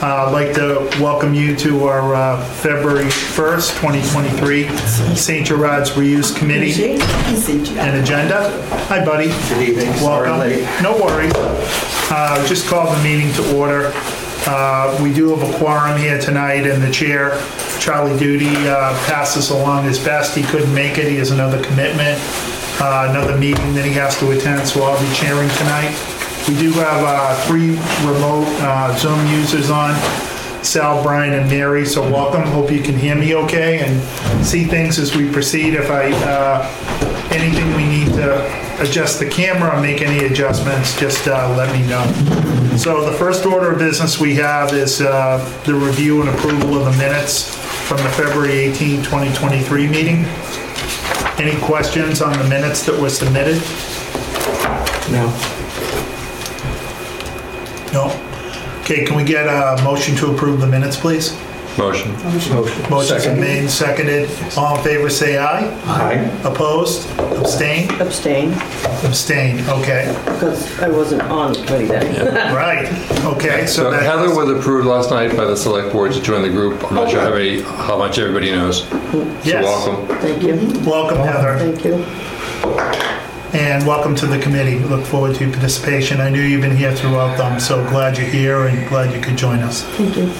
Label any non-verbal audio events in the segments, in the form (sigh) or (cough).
Uh, I'd like to welcome you to our uh, February 1st, 2023 St. Gerard's Reuse Committee and agenda. Hi, buddy. Good evening. Sorry, Welcome. late. No worries. Uh, Just call the meeting to order. Uh, We do have a quorum here tonight, and the chair, Charlie Duty, uh, passes along his best. He couldn't make it, he has another commitment, uh, another meeting that he has to attend, so I'll be chairing tonight. We do have uh, three remote uh, Zoom users on, Sal, Brian, and Mary, so welcome. Hope you can hear me okay and see things as we proceed. If I, uh, anything we need to adjust the camera make any adjustments, just uh, let me know. So the first order of business we have is uh, the review and approval of the minutes from the February 18, 2023 meeting. Any questions on the minutes that were submitted? No. No? Okay, can we get a motion to approve the minutes, please? Motion. Motion. Motion's Second. made seconded. All in favor, say aye. Aye. Opposed? Abstain? Abstain, Abstain, okay. because I wasn't on the committee then. Right, okay, so So that... Heather was approved last night by the select board to join the group. I'm not sure how many, how much everybody knows. So Yes. welcome. Thank you, Welcome, Heather, thank you. And welcome to the committee. Look forward to your participation. I knew you've been here throughout them, so glad you're here and glad you could join us. Thank you.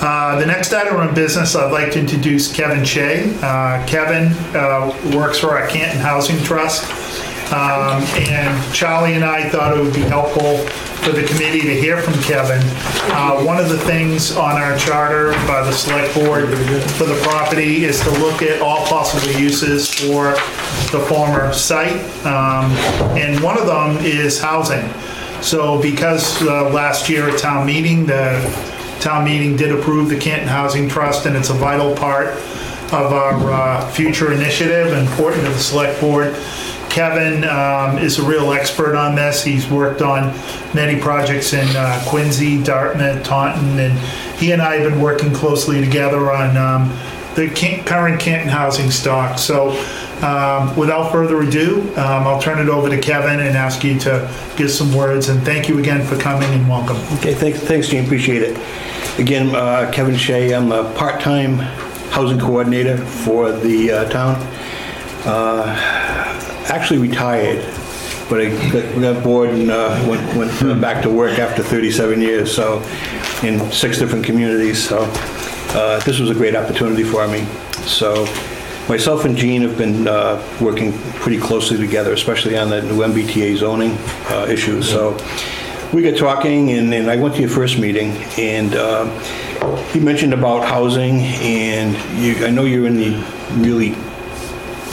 Uh, The next item of business, I'd like to introduce Kevin Shea. Uh, Kevin uh, works for our Canton Housing Trust. Um, And Charlie and I thought it would be helpful for the committee to hear from Kevin. Uh, One of the things on our charter by the select board for the property is to look at all possible uses for the former site. Um, And one of them is housing. So because uh, last year at town meeting, the town meeting did approve the Canton Housing Trust, and it's a vital part of our uh, future initiative, important to the select board. Kevin um, is a real expert on this. He's worked on many projects in uh, Quincy, Dartmouth, Taunton, and he and I have been working closely together on um, the Can- current Canton housing stock. So um, without further ado, um, I'll turn it over to Kevin and ask you to give some words, and thank you again for coming and welcome. Okay, thanks, thanks, Gene, appreciate it. Again, uh, Kevin Shea, I'm a part-time housing coordinator for the uh, town. Uh, Actually retired, but I got- bored and uh, went went uh, back to work after 37 years, so, in six different communities, so uh, this was a great opportunity for me. So myself and Gene have been uh, working pretty closely together, especially on the new MBTA zoning uh, issues, so we got talking, and, and I went to your first meeting, and uh, he mentioned about housing, and you, I know you're in the really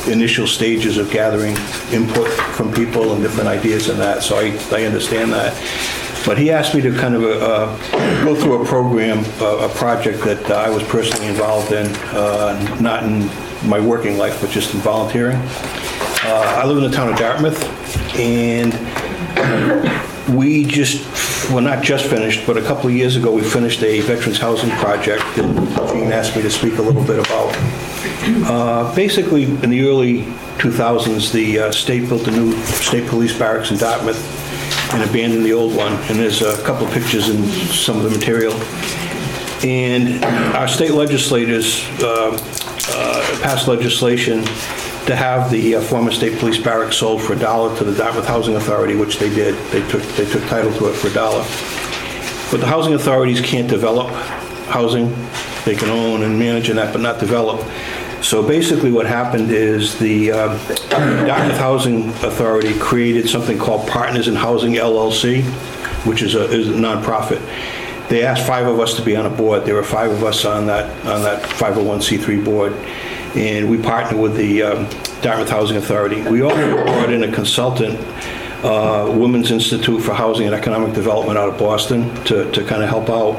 initial stages of gathering input from people and different ideas and that, so I, I understand that. But he asked me to kind of uh, go through a program, uh, a project that I was personally involved in, uh, not in my working life, but just in volunteering. Uh, I live in the town of Dartmouth, and we just, well, not just finished, but a couple of years ago, we finished a veterans housing project that Gene asked me to speak a little bit about. Uh, Basically, in the early 2000s, the uh, state built a new state police barracks in Dartmouth and abandoned the old one, and there's a couple of pictures in some of the material. And our state legislators um, uh, passed legislation to have the uh, former state police barracks sold for a dollar to the Dartmouth Housing Authority, which they did. They took, they took title to it for a dollar. But the housing authorities can't develop housing. They can own and manage and that, but not develop. So basically what happened is the um, Dartmouth Housing Authority created something called Partners in Housing LLC, which is a is a nonprofit. They asked five of us to be on a board. There were five of us on that, on that 501c3 board. And we partnered with the um, Dartmouth Housing Authority. We also brought in a consultant uh, Women's Institute for Housing and Economic Development out of Boston to, to kind of help out.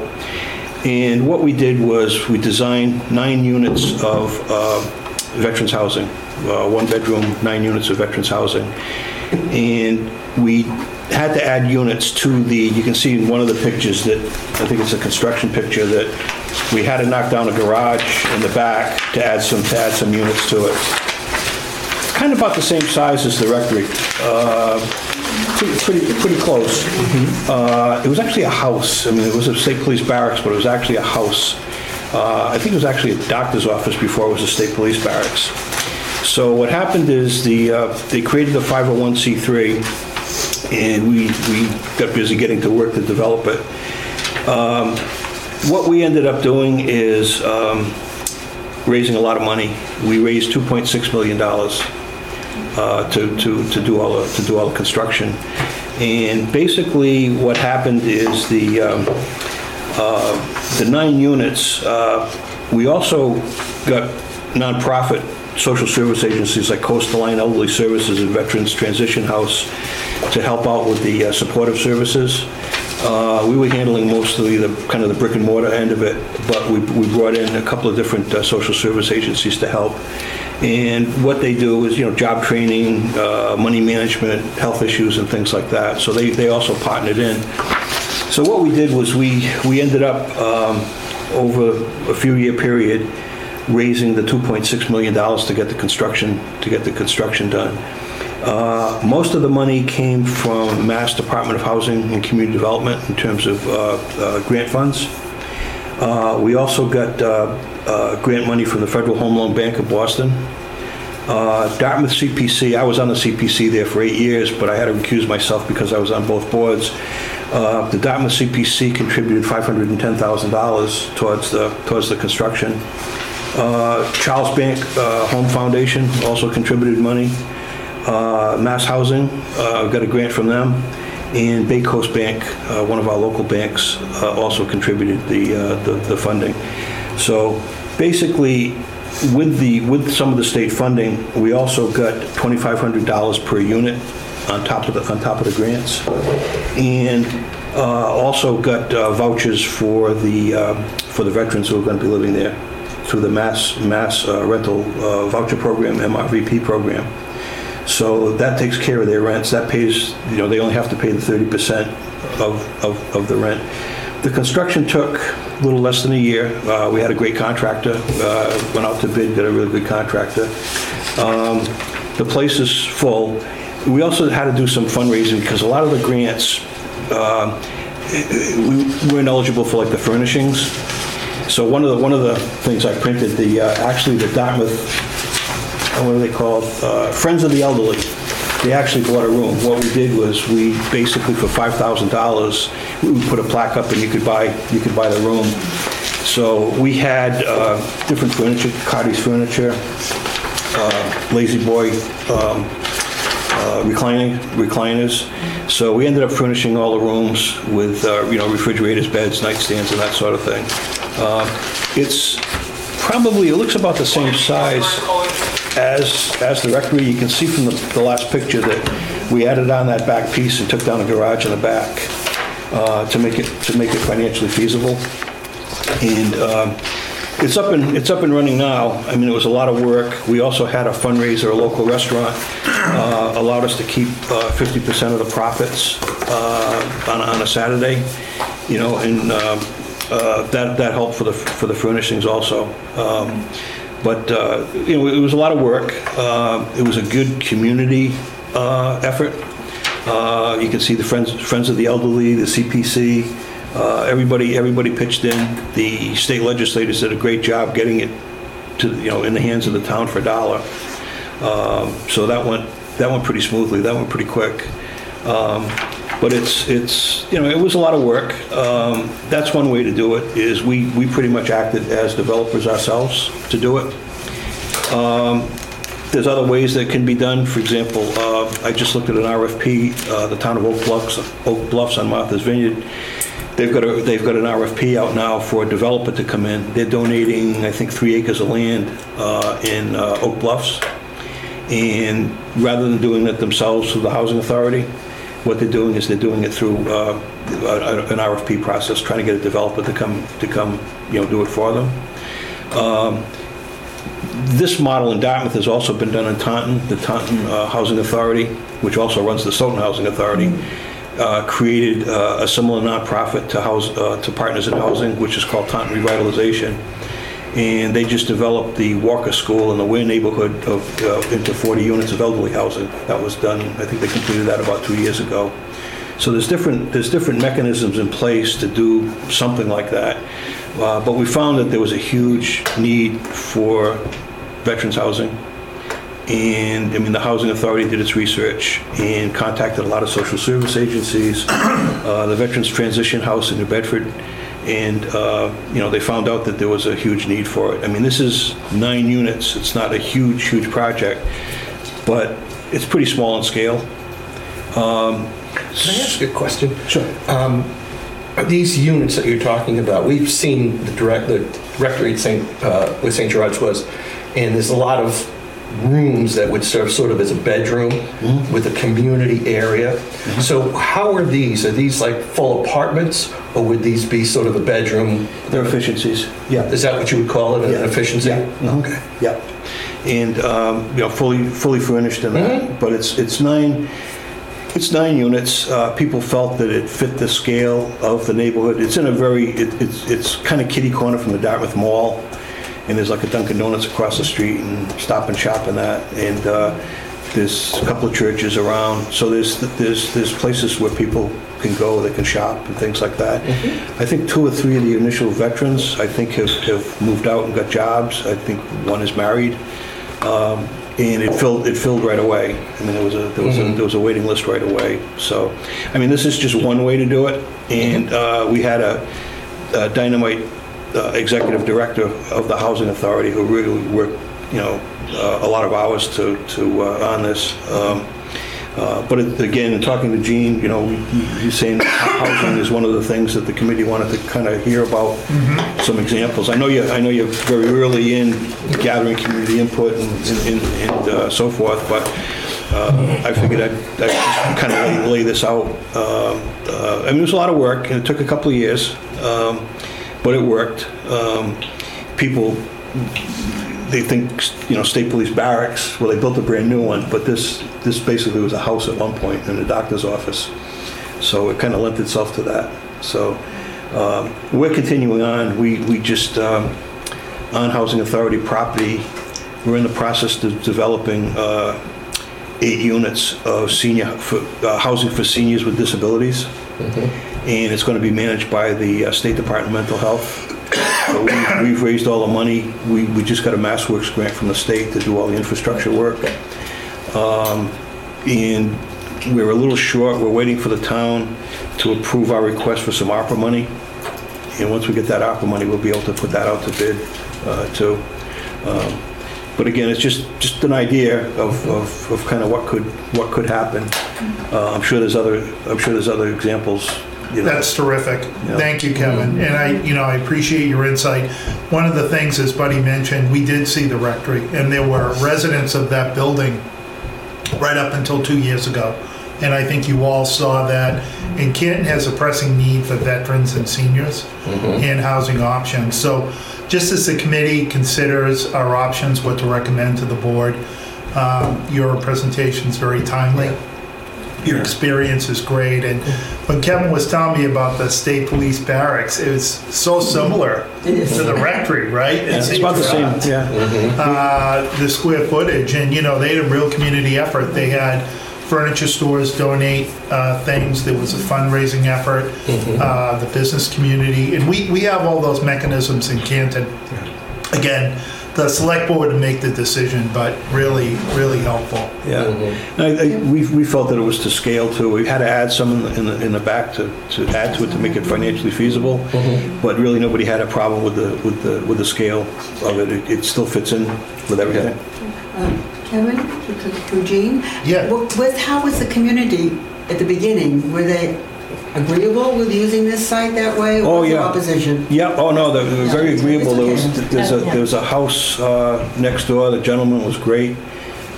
And what we did was we designed nine units of uh, veterans housing, uh, one bedroom, nine units of veterans housing. And we had to add units to the, you can see in one of the pictures that, I think it's a construction picture, that we had to knock down a garage in the back to add some, to add some units to it kind of about the same size as the rectory. Uh, Pretty, pretty, pretty close. Uh, It was actually a house. I mean, it was a state police barracks, but it was actually a house. Uh, I think it was actually a doctor's office before it was a state police barracks. So what happened is the, uh, they created the 501c3, and we, we got busy getting to work to develop it. Um, What we ended up doing is um, raising a lot of money. We raised $2.6 million uh, to, to, to do all, the- to do all the construction. And basically, what happened is the, um, uh, the nine units, uh, we also got nonprofit social service agencies like Coastline Elderly Services and Veterans Transition House to help out with the uh, supportive services. Uh, We were handling mostly the, kind of the brick and mortar end of it, but we we brought in a couple of different uh, social service agencies to help. And what they do is, you know, job training, uh, money management, health issues and things like that. So they, they also partnered in. So what we did was we, we ended up, um, over a few year period, raising the $2.6 million to get the construction, to get the construction done. Uh, Most of the money came from Mass Department of Housing and Community Development in terms of uh, uh, grant funds. Uh, We also got uh, uh, grant money from the Federal Home Loan Bank of Boston. Uh, Dartmouth CPC, I was on the CPC there for eight years, but I had to recuse myself because I was on both boards. Uh, The Dartmouth CPC contributed $510,000 towards the, towards the construction. Uh, Charlesbank uh, Home Foundation also contributed money. Uh, MassHousing, uh, got a grant from them. And BayCoast Bank, uh, one of our local banks, uh, also contributed the, uh, the the funding. So basically, with the, with some of the state funding, we also got $2,500 per unit on top of the, on top of the grants. And uh, also got uh, vouchers for the, um, for the veterans who are going to be living there through the Mass, Mass uh, Rental uh, Voucher Program, MRVP program. So that takes care of their rents, that pays, you know, they only have to pay the 30% of, of, of the rent. The construction took a little less than a year. Uh, We had a great contractor, uh, went out to bid, got a really good contractor. Um, The place is full. We also had to do some fundraising because a lot of the grants, um, we weren't eligible for like the furnishings. So one of the, one of the things I printed, the, uh, actually the Dartmouth what are they called? Uh, Friends of the Elderly. They actually bought a room. What we did was we basically for five thousand dollars, we put a plaque up and you could buy you could buy the room. So we had uh, different furniture, Cardi's furniture, uh, La-Z-Boy um, uh, reclining recliners. So we ended up furnishing all the rooms with uh, you know refrigerators, beds, nightstands, and that sort of thing. Uh, it's probably it looks about the same size as, as the rectory, you can see from the, the last picture that we added on that back piece and took down a garage in the back uh, to make it, to make it financially feasible. And um, it's up and, it's up and running now. I mean, it was a lot of work. We also had a fundraiser, a local restaurant, uh, allowed us to keep uh, 50% of the profits uh, on, a- on a Saturday, you know, and um, uh, that, that helped for the, for the furnishings also. Um, But, uh, you know, it was a lot of work. Uh, It was a good community uh, effort. Uh, You can see the Friends, Friends of the Elderly, the CPC, uh, everybody, everybody pitched in. The state legislators did a great job getting it to, you know, in the hands of the town for a dollar. Um, So that went, that went pretty smoothly, that went pretty quick. Um, But it's, it's, you know, it was a lot of work. Um, That's one way to do it, is we, we pretty much acted as developers ourselves to do it. Um, There's other ways that can be done. For example, uh, I just looked at an RFP, uh, the town of Oak Bluffs, Oak Bluffs on Martha's Vineyard. They've got a, they've got an RFP out now for a developer to come in. They're donating, I think, three acres of land uh, in uh, Oak Bluffs. And rather than doing it themselves through the Housing Authority, what they're doing is they're doing it through uh, an RFP process, trying to get a developer to come, to come, you know, do it for them. Um, This model in Dartmouth has also been done in Taunton. The Taunton uh, Housing Authority, which also runs the Stoughton Housing Authority, uh, created uh, a similar nonprofit to house, uh, to Partners in Housing, which is called Taunton Revitalization. And they just developed the Walker School in the Weir neighborhood of, uh, into 40 units of elderly housing. That was done, I think they completed that about two years ago. So there's different, there's different mechanisms in place to do something like that. Uh, But we found that there was a huge need for veterans housing. And, I mean, the Housing Authority did its research and contacted a lot of social service agencies, (clears throat) uh, the Veterans Transition House in New Bedford, and, uh, you know, they found out that there was a huge need for it. I mean, this is nine units, it's not a huge, huge project, but it's pretty small in scale. Um, Can I ask a question? Sure. Um, These units that you're talking about, we've seen the direct, the rectory at St., uh, where St. George's was, and there's a lot of rooms that would serve sort of as a bedroom with a community area. So how are these? Are these like full apartments, or would these be sort of a bedroom? Their efficiencies, yeah. Is that what you would call it, Yeah. an efficiency? Yeah. mhm. Okay. Yeah. And, um, you know, fully, fully furnished in that, but it's, it's nine, it's nine units. Uh, People felt that it fit the scale of the neighborhood. It's in a very, it- it's, it's kind of kitty corner from the Dartmouth Mall, and there's like a Dunkin' Donuts across the street and Stop and Shop and that, and uh, there's a couple of churches around, so there's, there's, there's places where people can go, they can shop and things like that. I think two or three of the initial veterans, I think, have, have moved out and got jobs. I think one is married. Um, And it filled, it filled right away. I mean, there was a, there was a, there was a waiting list right away. So, I mean, this is just one way to do it. And uh, we had a a dynamite uh, executive director of the Housing Authority who really worked, you know, uh, a lot of hours to, to, uh, on this. Um, uh, But it- again, in talking to Gene, you know, he's saying housing is one of the things that the committee wanted to kind of hear about, some examples. I know you, I know you're very early in gathering community input and, and- and uh, so forth, but uh, I figured I'd, I'd kind of lay, lay this out. Um, uh, I mean, it was a lot of work, and it took a couple of years, um, but it worked. Um, People they think, you know, State Police Barracks, well, they built a brand-new one, but this, this basically was a house at one and a doctor's office. So it kind of lent itself to that. So um, we're continuing on. We, we just, um, on Housing Authority property, we're in the process of developing uh, eight units of senior, for, uh, housing for seniors with disabilities. And it's going to be managed by the uh, State Department of Mental Health. So we- We've raised all the money. We, we just got a MassWorks grant from the state to do all the infrastructure work. Um, And we're a little short. We're waiting for the town to approve our request for some ARPA money. And once we get that ARPA money, we'll be able to put that out to bid uh, too. Um, But again, it's just, just an idea of, of, of kind of what could, what could happen. Uh, I'm sure there's other, I'm sure there's other examples, you know. That's terrific. Yeah. Thank you, Kevin. And I, you know, I appreciate your insight. One of the things, as Buddy mentioned, we did see the rectory, and there were residents of that building right up until two years ago. And I think you all saw that. And Canton has a pressing need for veterans and seniors and housing options. So just as the committee considers our options, what to recommend to the board, um, your is very timely. Your experience is great. And when Kevin was telling me about the state police barracks, it was so similar to the rectory, right? It's about the same, yeah. uh, the square footage, and you know, they had a real community effort. They had furniture stores donate uh, things. There was a fundraising effort, uh, the business community, and we we have all those mechanisms in Canton. Again, the select board to make the decision, but really, really helpful. Yeah. And I, I, we, we felt that it was to scale too. We had to add some in the, in the, in the back to, to add to it to make it financially feasible. Mm-hmm. But really, nobody had a problem with the, with the, with the scale of it. It, it still fits in with everything. Um, Kevin, through Gene? Yeah. Wa- Was, how was the community at the beginning? Were they agreeable with using this site that way? Oh, or was there yeah. opposition? Yeah, oh no, they were very agreeable. There was, there's a, there was a house uh, next door, the gentleman was great.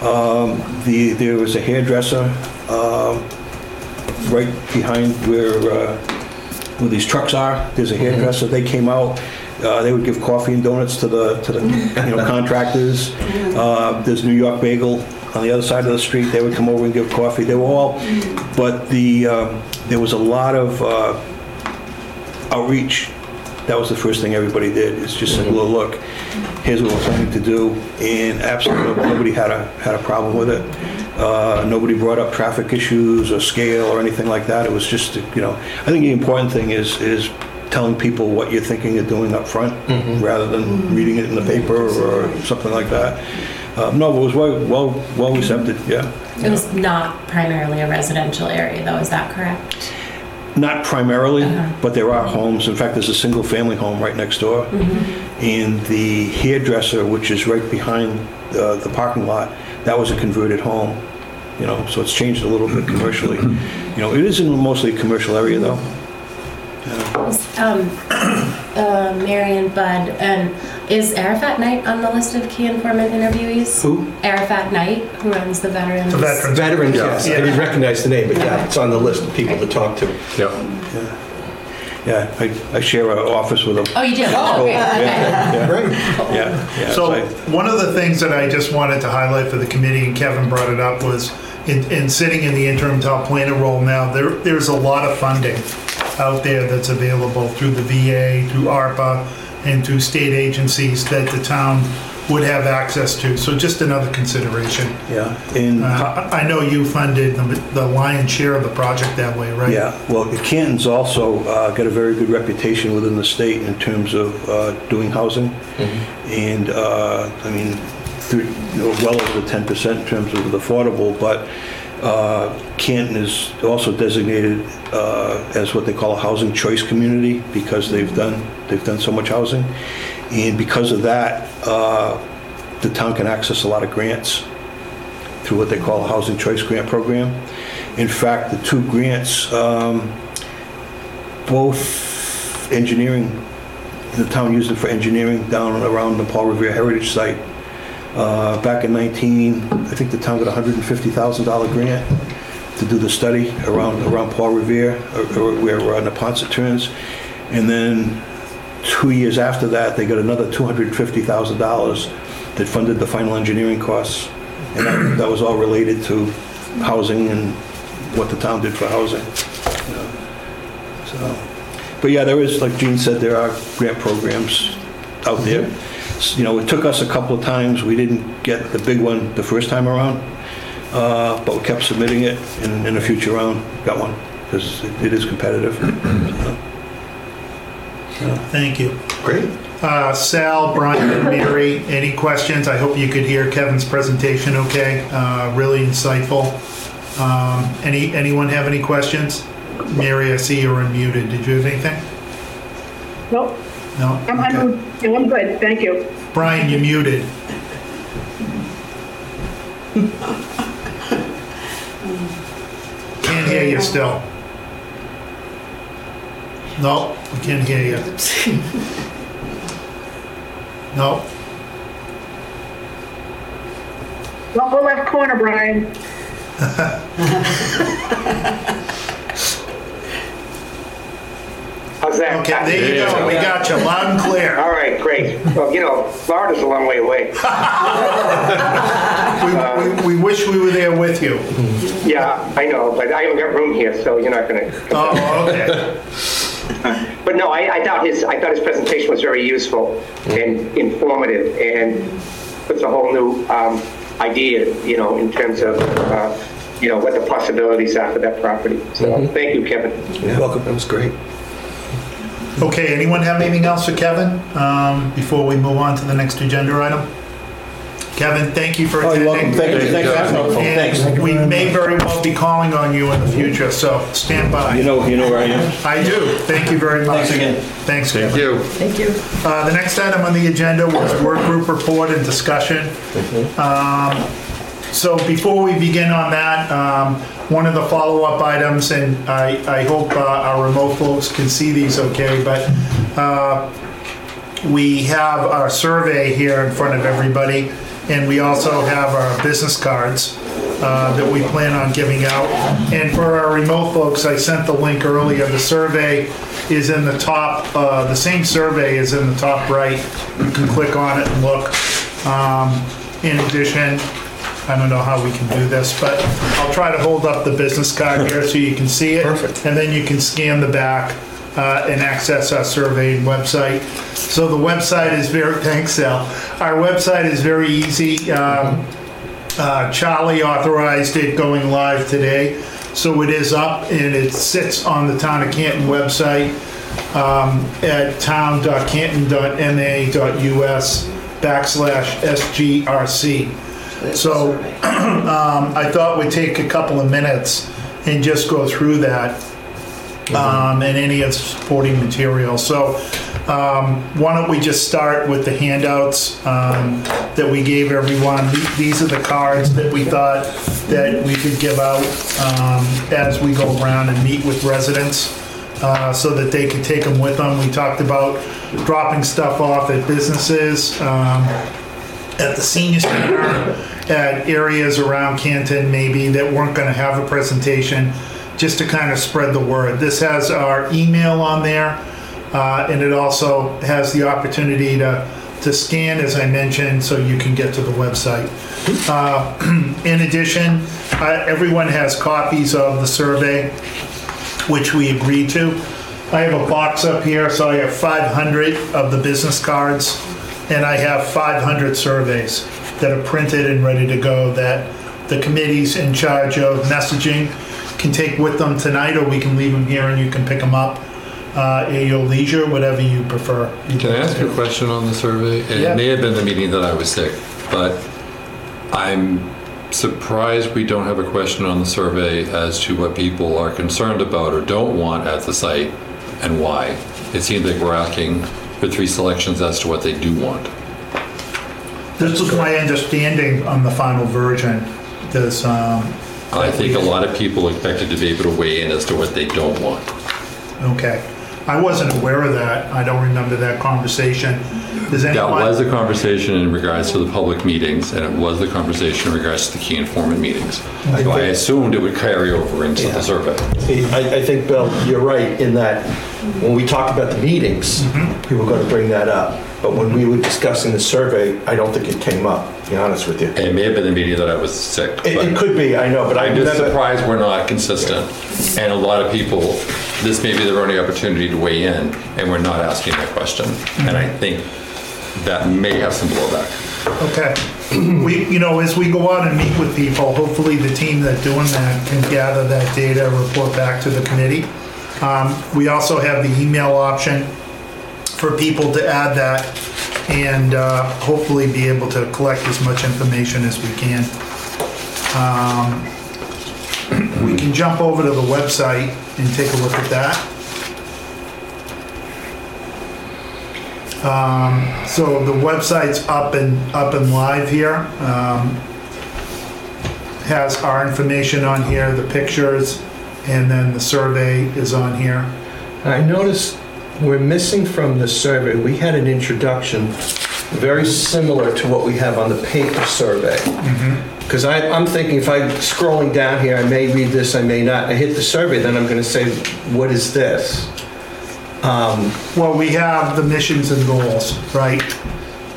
Um, The, there was a hairdresser um, right behind where, uh, where these trucks are, there's a hairdresser, they came out, uh, they would give coffee and donuts to the, to the, (laughs) you know, contractors. Uh, There's New York Bagel on the other side of the street, they would come over and give coffee, they were all, but the, um, there was a lot of uh, outreach. That was the first thing everybody did, It's just said, well, look, here's what we're planning to do, and absolutely nobody had a, had a problem with it. Uh, Nobody brought up traffic issues or scale or anything like that, it was just, you know, I think the important thing is, is telling people what you're thinking of doing up front, rather than reading it in the paper or something like that. Uh, No, it was well, well, well accepted, yeah. It was not primarily a residential area, though, is that correct? Not primarily, but there are homes. In fact, there's a single-family home right next door. And the hairdresser, which is right behind uh, the parking lot, that was a converted home, you know, so it's changed a little bit commercially. You know, it is in mostly a commercial area, though. Um, uh, Marion Budd, and is Arafat Knight on the list of key informant interviewees? Who? Arafat Knight, who runs the Veterans. The veterans. Veterans, yes. I Yeah. didn't recognize the name, but yeah, it's on the list of people to talk to. Yeah. Yeah, I I share an office with them. Oh, you do? Oh, great, okay. Yeah, Great. yeah, yeah. So I- one of the things that I just wanted to highlight for the committee, and Kevin brought it up, was in, in sitting in the interim top planner role now, there, there's a lot of funding out there that's available through the VA, through ARPA, and through state agencies that the town would have access to. So just another consideration. Yeah, and Uh, I I know you funded the- the lion's share of the project that way, right? Yeah, well, the Canton's also uh, got a very good reputation within the state in terms of uh, doing housing. And, uh, I mean, through- you know, well over 10% in terms of the affordable, but uh, Canton is also designated uh, as what they call a housing choice community because they've done, they've done so much housing. And because of that, uh, the town can access a lot of grants through what they call a Housing Choice Grant Program. In fact, the two grants, um, both engineering, the town used it for engineering down around the Paul Revere Heritage Site. Uh, Back in 19, I think the town got a $150,000 grant to do the study around, around Paul Revere, or- or where uh, Neponset turns. And then two years after that, they got another $250,000 that funded the final engineering costs. And that, that was all related to housing and what the town did for housing. So, but yeah, there is, like Gene said, there are grant programs out there. S- You know, it took us a couple of times, we didn't get the big one the first time around, uh, but we kept submitting it, and in a future round, got one, because it is competitive. (clears throat) Thank you. Great. Uh, Sal, Brian, and Mary, any questions? I hope you could hear Kevin's presentation okay. Uh, Really insightful. Um, Any, anyone have any questions? Mary, I see you're unmuted. Did you have anything? Nope, No? I'm, Okay. I'm, no, I'm good, thank you. Brian, you're muted. Can't hear you still. No, we can't hear you. No, Upper left corner, Brian. (laughs) How's that? Okay, there you go. We got you loud and clear. All right, great. Well, you know, Florida's a long way away. (laughs) We, we, we wish we were there with you. Yeah, I know, but I haven't got room here, so you're not gonna. Oh, okay. But no, I, I thought his, I thought his presentation was very useful and informative and puts a whole new, um, idea, you know, in terms of, uh, you know, what the possibilities are for that property. So, thank you, Kevin. You're welcome, that was great. Okay, anyone have anything else for Kevin um, before we move on to the next agenda item? Kevin, thank you for Oh, attending. you're welcome, thank you, thanks for having me. Thanks. And we may very well be calling on you in the future, so stand You by. know, you know where I am. I do. Thank you very much. Thanks again. Thanks, Thank Kevin. you. Thank you. Uh, The next item on the agenda was work group report and discussion. Um, So before we begin on that, um, one of the follow-up items, and I, I hope uh, our remote folks can see these okay, but uh, we have our survey here in front of everybody, and we also have our business cards uh, that we plan on giving out. And for our remote folks, I sent the link earlier. The survey is in the top, uh, the same survey is in the top right. You can click on it and look. Um, In addition, I don't know how we can do this, but I'll try to hold up the business card here so you can see it. Perfect. And then you can scan the back uh, and access our survey website. So the website is very, (laughs) thanks, Sal. Our website is very easy. Um, uh, Charlie authorized it going live today, so it is up and it sits on the Town of Canton website um, at town.canton.ma.us backslash SGRC. So (clears throat) um, I thought we'd take a couple of minutes and just go through that um, and any of the supporting material. So um, why don't we just start with the handouts um, that we gave everyone? The- These are the cards that we thought that we could give out um, as we go around and meet with residents uh, so that they could take them with them. We talked about dropping stuff off at businesses, um, at the senior center, at areas around Canton maybe that weren't going to have a presentation, just to kind of spread the word. This has our email on there, uh, and it also has the opportunity to, to scan, as I mentioned, so you can get to the website. Uh, (clears throat) In addition, uh, everyone has copies of the survey, which we agreed to. I have a box up here, so I have 500 of the business cards, and I have 500 surveys that are printed and ready to go that the committee's in charge of messaging can take with them tonight, or we can leave them here and you can pick them up uh, at your leisure, whatever you prefer. Can I ask you a question on the survey? And Yeah. It may have been the meeting that I was sick, but I'm surprised we don't have a question on the survey as to what people are concerned about or don't want at the site and why. It seems like we're asking for three selections as to what they do want. This is my understanding on the final version. There's, um, I think a lot of people expected to be able to weigh in as to what they don't want. okay. I wasn't aware of that. I don't remember that conversation. Does That anyone? was the conversation in regards to the public meetings, and it was the conversation in regards to the key informant meetings. So I assumed it would carry over into the survey. I, I think, Bill, you're right in that when we talked about the meetings, we were going to bring that up. But when we were discussing the survey, I don't think it came up, to be honest with you. It may have been the meeting that I was sick. It, it could be, I know, but I I'm just remember. surprised we're not consistent. And a lot of people, this may be their only opportunity to weigh in, and we're not asking that question. And I think that may have some blowback. Okay. (clears throat) We, you know, as we go out and meet with people, hopefully the team that's doing that can gather that data, report back to the committee. Um, We also have the email option for people to add that and uh, hopefully be able to collect as much information as we can. Um, (clears throat) We can jump over to the website and take a look at that. Um, So the website's up and, up and live here. Um, Has our information on here, the pictures, and then the survey is on here. I noticed we're missing from the survey, we had an introduction very similar to what we have on the paper survey. Because I'm thinking if I'm scrolling down here, I may read this, I may not. I hit the survey, then I'm going to say, what is this? Um, well, we have the missions and goals, right?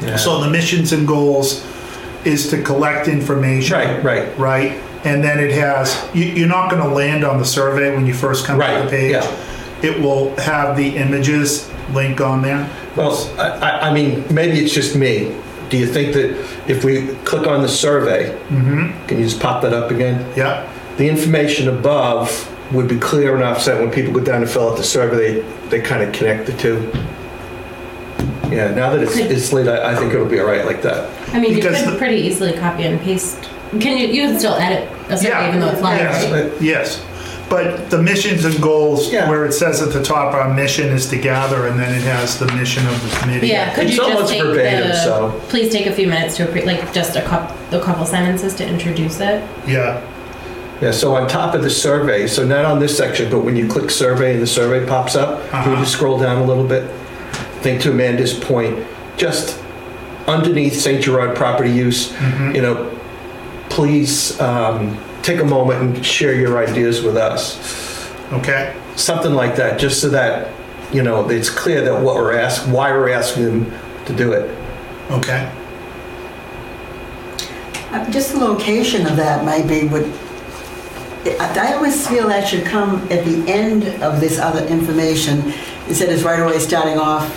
yeah. So the missions and goals is to collect information. Right, right. Right? And then it has, you, you're not gonna land on the survey when you first come to Right, the page. yeah. It will have the images link on there. Well, I, I- I mean, maybe it's just me. Do you think that if we click on the survey, mm-hmm. can you just pop that up again? Yeah? the information above would be clear enough so that when people go down to fill out the survey, they, they kind of connect the two. Yeah, now that it's, Could- it's late, I, I think it'll be all right like that. I mean, you Because could the- pretty easily copy and paste. Can you, you can still edit a survey Yeah. even though it's live, Yes. right? Yes, but the missions and goals, Yeah. where it says at the top, our mission is to gather, and then it has the mission of the committee. Yeah, could It's you just almost take verbatim, the, so- please take a few minutes to, appre- like, just a couple, a couple sentences to introduce it? Yeah, Yeah, so on top of the survey, so not on this section, but when you click survey and the survey pops up, can you Uh-huh. just scroll down a little bit? I think to Amanda's point, just underneath St. Gerard property use, you know, please um, take a moment and share your ideas with us. okay, something like that, just so that, you know, it's clear that what we're asked, why we're asking them to do it. okay. Uh, Just the location of that might be what, I I always feel that should come at the end of this other information instead of right away starting off,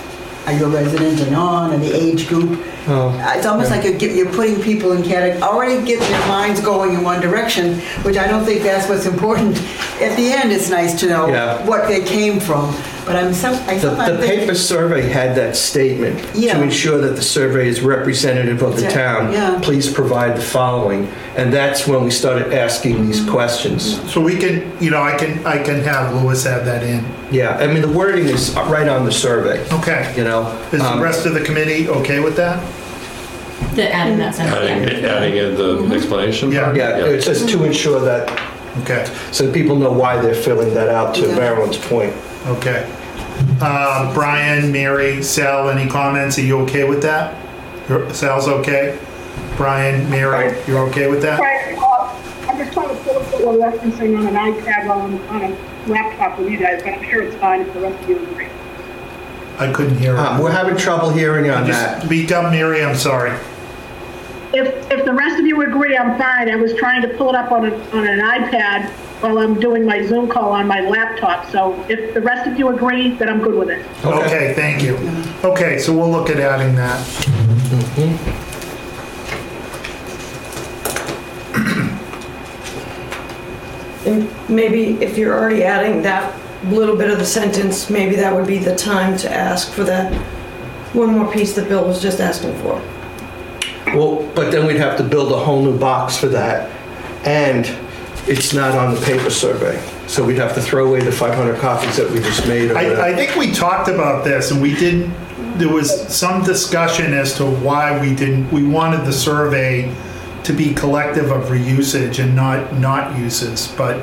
are you a resident or non, and the age group. Oh, It's almost like you're, get- you're putting people in category, already get their minds going in one direction, which I don't think that's what's important. At the end, it's nice to know Yeah. what they came from, but I'm some, I The, sometimes the think. paper survey had that statement. Yeah. To ensure that the survey is representative of the Exact- yeah. town, please provide the following. And that's when we started asking these questions. So we can, you know, I can, I can have Lewis add that in. Yeah, I mean, the wording is right on the survey, Okay. you know? Is the Um, rest of the committee okay with that? The adding that sentence. Adding, adding in the explanation? Yeah. part? Yeah, it says to ensure that, Okay, so people know why they're filling that out, to Yeah. Marilyn's point. Okay. Uh, Brian, Mary, Sal, any comments? Are you okay with that? Your- Sal's okay? Brian, Mary, you're okay with that? Right, uh, I'm just trying to pull up what we're referencing on an iPad while I'm on a laptop with you guys, but I'm sure it's fine if the rest of you agree. I couldn't hear Um, it. We're having trouble hearing you on Just that. speak up, Mary, I'm sorry. If, if the rest of you agree, I'm fine. I was trying to pull it up on, a, on an iPad while I'm doing my Zoom call on my laptop. So if the rest of you agree, then I'm good with it. Okay, thank you. Okay, so we'll look at adding that. (clears throat) And maybe if you're already adding that little bit of the sentence, maybe that would be the time to ask for that one more piece that Bill was just asking for. Well, but then we'd have to build a whole new box for that, and it's not on the paper survey. So we'd have to throw away the 500 copies that we just made of I, I think we talked about this and we didn't, there was some discussion as to why we didn't, we wanted the survey to be collective of reusage and not, not uses, but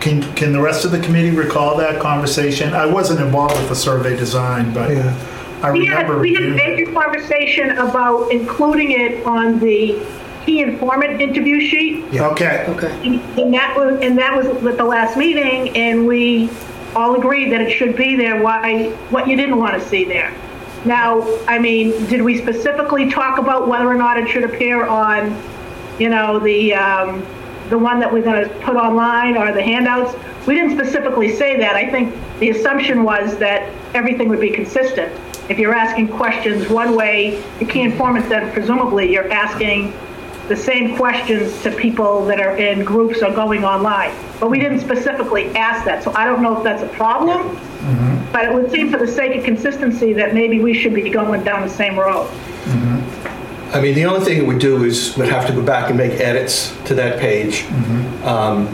can, can the rest of the committee recall that conversation? I wasn't involved with the survey design, but Yeah. I We had, remember. we had a reviewing it. major conversation about including it on the key informant interview sheet. Okay, And and that was, and that was at the last meeting, and we all agreed that it should be there, why, what you didn't want to see there. Now, I mean, did we specifically talk about whether or not it should appear on, you know, the, um, the one that we're going to put online or the handouts? We didn't specifically say that. I think the assumption was that everything would be consistent. If you're asking questions one way, the key informant, then presumably you're asking the same questions to people that are in groups or going online. But we didn't specifically ask that, so I don't know if that's a problem. But it would seem for the sake of consistency that maybe we should be going down the same road. I mean, the only thing it would do is we'd have to go back and make edits to that page. Um,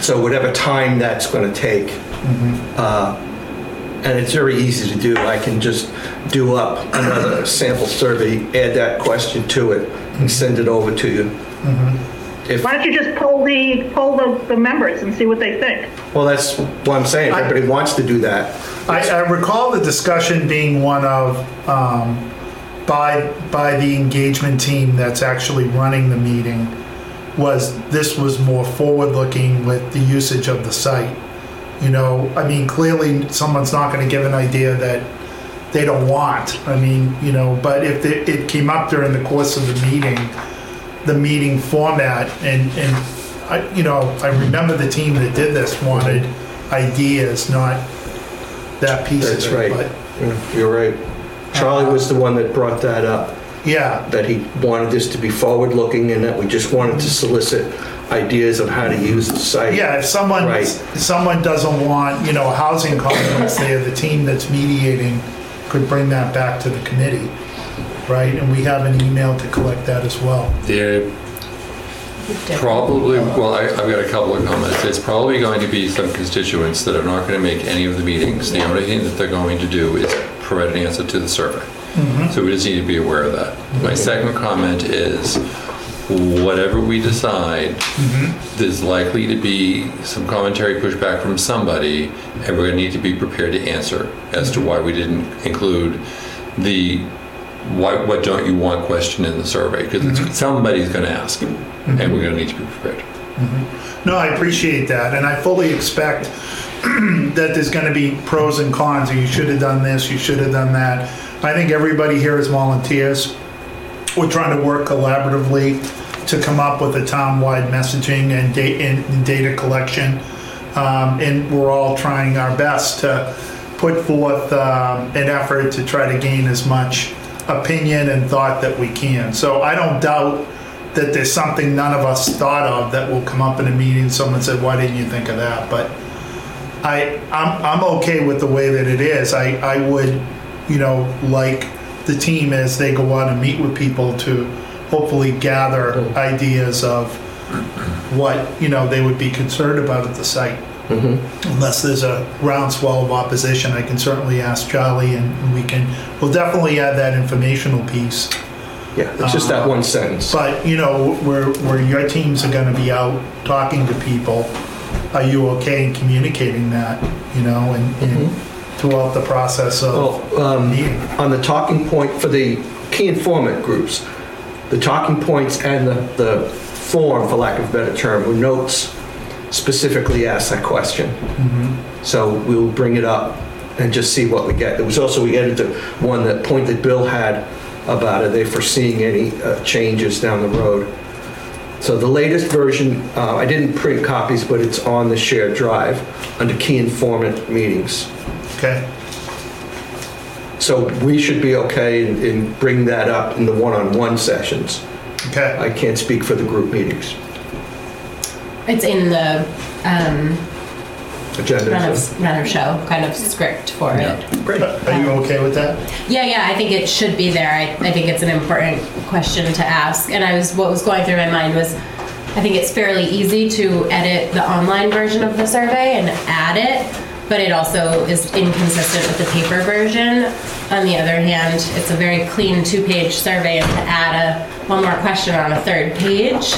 So whatever time that's going to take. uh, And it's very easy to do. I can just do up another sample survey, add that question to it, and send it over to you. If, Why don't you just poll the, poll the, the members and see what they think? well, that's what I'm saying. If everybody wants to do that. I, I recall the discussion being one of, um, by, by the engagement team that's actually running the meeting, was this was more forward-looking with the usage of the site. You know, I mean, clearly, someone's not gonna give an idea that they don't want. I mean, you know, but if it, it came up during the course of the meeting, the meeting format, and, and I, you know, I remember the team that did this wanted ideas, not that piece of it. That's right. but- Yeah, You're right. Charlie uh-huh. was the one that brought that up, Yeah, that he wanted this to be forward-looking and that we just wanted to solicit ideas on how to use the site. yeah, if someone, Right. if someone doesn't want, you know, a housing complex there, the team that's mediating could bring that back to the committee, right? And we have an email to collect that as well. There probably, well, I, I've got a couple of comments. It's probably going to be some constituents that are not going to make any of the meetings. The only thing that they're going to do is provide an answer to the survey. Mm-hmm. So we just need to be aware of that. My second comment is, whatever we decide, mm-hmm. there's likely to be some commentary pushback from somebody, and we're going to need to be prepared to answer as to mm-hmm. why we didn't include the why, what don't you want question in the survey, because mm-hmm. somebody's going to ask, and we're going to need to be prepared. No, I appreciate that, and I fully expect (clears throat) that there's gonna be pros and cons, and you should have done this, you should have done that. I think everybody here is volunteers. We're trying to work collaboratively to come up with a town-wide messaging and da- and data collection. Um, and we're all trying our best to put forth um, an effort to try to gain as much opinion and thought that we can. So I don't doubt that there's something none of us thought of that will come up in a meeting, someone said, why didn't you think of that? But I, I'm, I'm okay with the way that it is. I, I would, you know, like the team as they go out and meet with people to hopefully gather ideas of what, you know, they would be concerned about at the site. Mm-hmm. Unless there's a groundswell of opposition, I can certainly ask Charlie and we can, we'll definitely add that informational piece. Yeah, it's just that um, one sentence. But, you know, where, where your teams are gonna be out talking to people, are you okay in communicating that, you know, and, and mm-hmm. Throughout the process of Well, um, meeting? on the talking point for the key informant groups, the talking points and the, the form, for lack of a better term, were notes specifically asked that question. So we'll bring it up and just see what we get. There was also, we added the one that point that Bill had about it, they foreseeing any uh, changes down the road. So the latest version, uh, I didn't print copies, but it's on the shared drive under key informant meetings. Okay, So we should be okay in- in bringing that up in the one-on-one sessions. okay, I can't speak for the group meetings. It's in the um, Agenda. run of, run of show kind of script for it. Great. are you okay with that? Yeah, yeah, I think it should be there. I, I think it's an important question to ask. And I was, what was going through my mind was, I think it's fairly easy to edit the online version of the survey and add it, but it also is inconsistent with the paper version. On the other hand, it's a very clean two-page survey, and to add a, one more question on a third page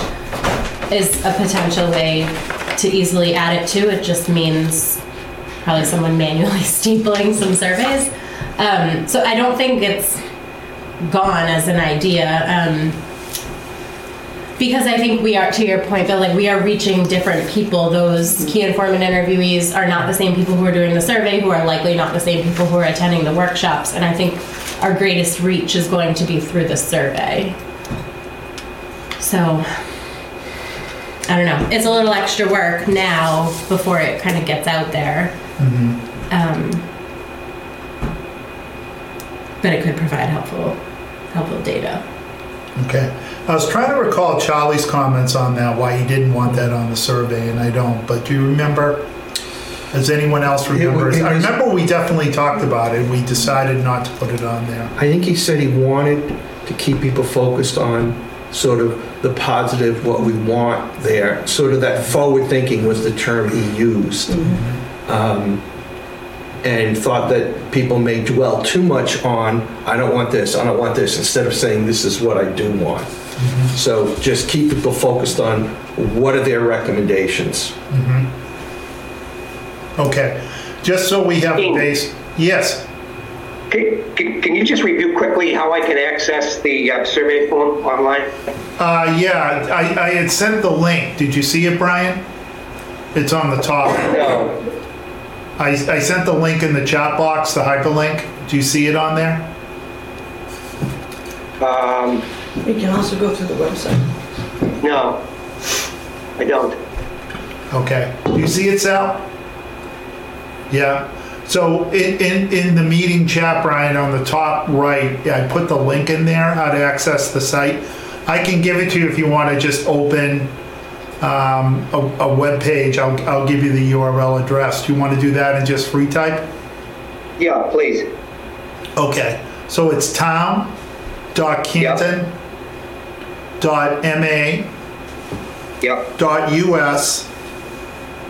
is a potential way to easily add it to. It just means probably someone manually (laughs) stapling some surveys. Um, so I don't think it's gone as an idea. Um, because I think we are, to your point, Bill, like we are reaching different people. Those key informant interviewees are not the same people who are doing the survey, who are likely not the same people who are attending the workshops. And I think our greatest reach is going to be through the survey. So, I don't know. It's a little extra work now before it kind of gets out there. Um, but it could provide helpful, helpful data. Okay. I was trying to recall Charlie's comments on that, why he didn't want that on the survey, and I don't, but do you remember? Does anyone else remember? it I was- remember we definitely talked about it, we decided not to put it on there. I think he said he wanted to keep people focused on sort of the positive, what we want there. Sort of that forward thinking was the term he used. Um, And thought that people may dwell too much on, I don't want this, I don't want this, instead of saying, this is what I do want. So just keep people focused on what are their recommendations. Okay, just so we have a base, yes, Can, can can you just review quickly how I can access the uh, survey form online? uh, yeah, I, I had sent the link, did you see it, Brian? It's on the top. No. I, I sent the link in the chat box, the hyperlink, do you see it on there? Um, You can also go through the website. no, I don't. Okay. Do you see it, Sal? Yeah. So in, in, in the meeting chat, Brian, on the top right, I put the link in there, how to access the site. I can give it to you if you want to just open um, a, a web page. I'll, I'll give you the URL address. Do you want to do that and just free type? Yeah, please. Okay. So it's town dot canton dot ma Yep. dot us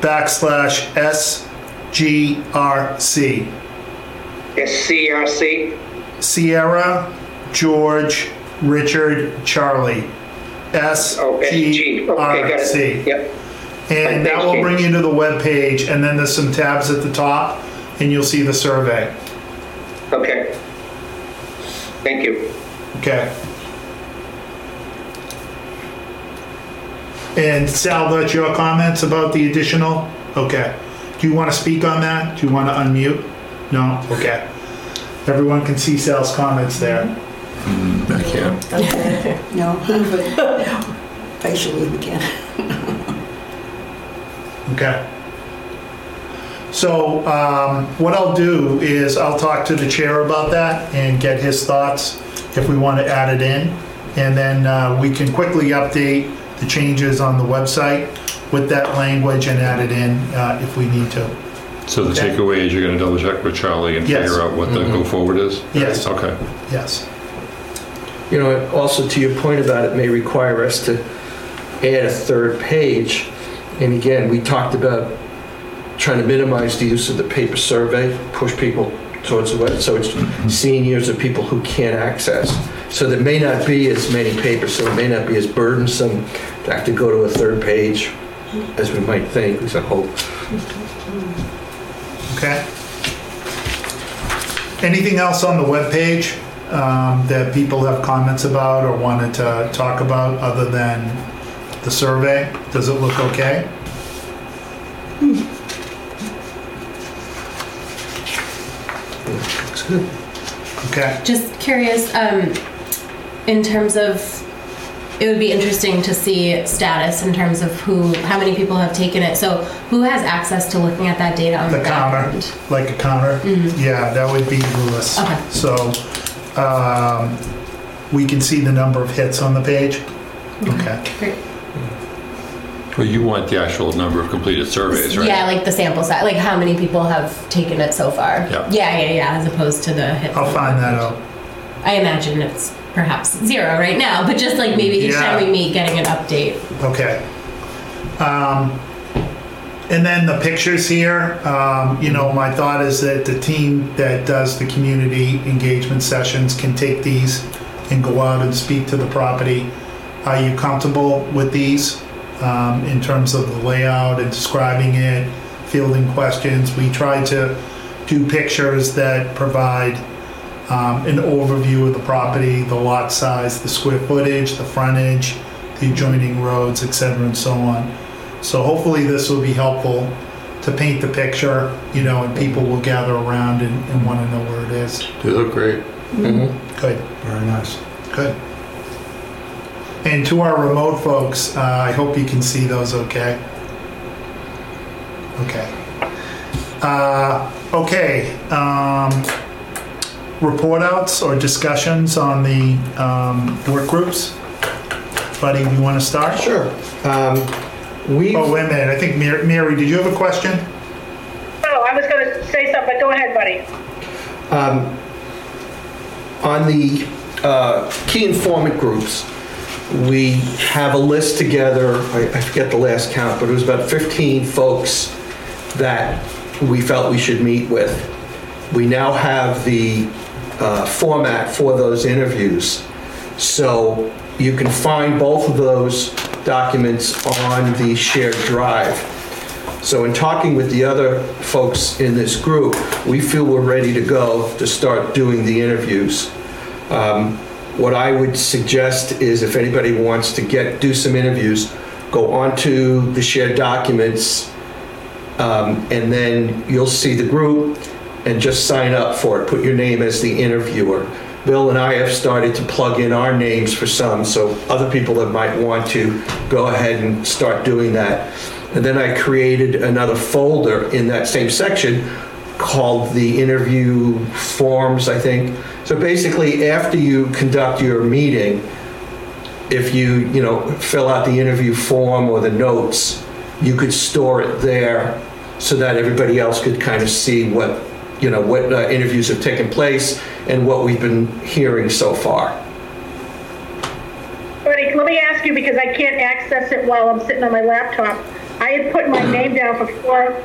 backslash sgrc. SCRC? Sierra, George, Richard, Charlie. S Oh, SG. Okay, got it. C. Yep. And that will bring you to the web page, and then there's some tabs at the top, and you'll see the survey. Okay. Thank you. Okay. And Sal, that's your comments about the additional? Okay. Do you want to speak on that? Do you want to unmute? No? Okay. Everyone can see Sal's comments there. I can't. No, (laughs) but facially we can. (laughs) Okay. So um, what I'll do is I'll talk to the chair about that and get his thoughts if we want to add it in. And then uh, we can quickly update the changes on the website with that language and add it in uh, if we need to. So the Okay. takeaway is you're gonna double check with Charlie and Yes. figure out what the go forward is? Yes. Okay. Yes. You know, also to your point about it may require us to add a third page. And again, we talked about trying to minimize the use of the paper survey, push people towards the web, so it's seniors or people who can't access. So there may not be as many papers, so it may not be as burdensome to have to go to a third page as we might think, is a hope. Okay. Anything else on the webpage um, that people have comments about or wanted to talk about other than the survey? Does it look okay? Looks good. Okay. Just curious, um, in terms of, it would be interesting to see status in terms of who, how many people have taken it. So who has access to looking at that data on the The counter, end? like a counter? Yeah, that would be Lewis. Okay. So um, we can see the number of hits on the page? Okay. Great. Well, you want the actual number of completed surveys, right? Yeah, like the sample size, like how many people have taken it so far? Yeah. Yeah, yeah, yeah, as opposed to the hits. I'll find that out. I imagine it's perhaps zero right now, but just like maybe each time we meet, getting an update. Okay. Um, And then the pictures here, um, you know, my thought is that the team that does the community engagement sessions can take these and go out and speak to the property. Are you comfortable with these um, in terms of the layout and describing it, fielding questions? We try to do pictures that provide um, an overview of the property, the lot size, the square footage, the frontage, the adjoining roads, et cetera, and so on. So hopefully this will be helpful to paint the picture, you know, and people will gather around and, and want to know where it is. They look great. Mhm. Good. Very nice. Good. And to our remote folks, uh, I hope you can see those okay. Okay. Uh, okay. Um, report outs or discussions on the um, work groups? Buddy, you want to start? Sure. Um, We've, Oh, wait a minute. I think Mary, Mary, did you have a question? Oh, I was gonna say something, but go ahead, buddy. um, on the uh, key informant groups, we have a list together, I I forget the last count, but it was about 15 folks that we felt we should meet with. We now have the uh, format for those interviews. So you can find both of those documents on the shared drive. So in talking with the other folks in this group, we feel we're ready to go to start doing the interviews. Um, What I would suggest is if anybody wants to get, do some interviews, go onto the shared documents, um, and then you'll see the group and just sign up for it. Put your name as the interviewer. Bill and I have started to plug in our names for some, so other people that might want to go ahead and start doing that. And then I created another folder in that same section called the interview forms, I think. So basically, after you conduct your meeting, if you, you know, fill out the interview form or the notes, you could store it there so that everybody else could kind of see what, you know, what uh, interviews have taken place and what we've been hearing so far. Let me ask you, because I can't access it while I'm sitting on my laptop. I had put my name down for four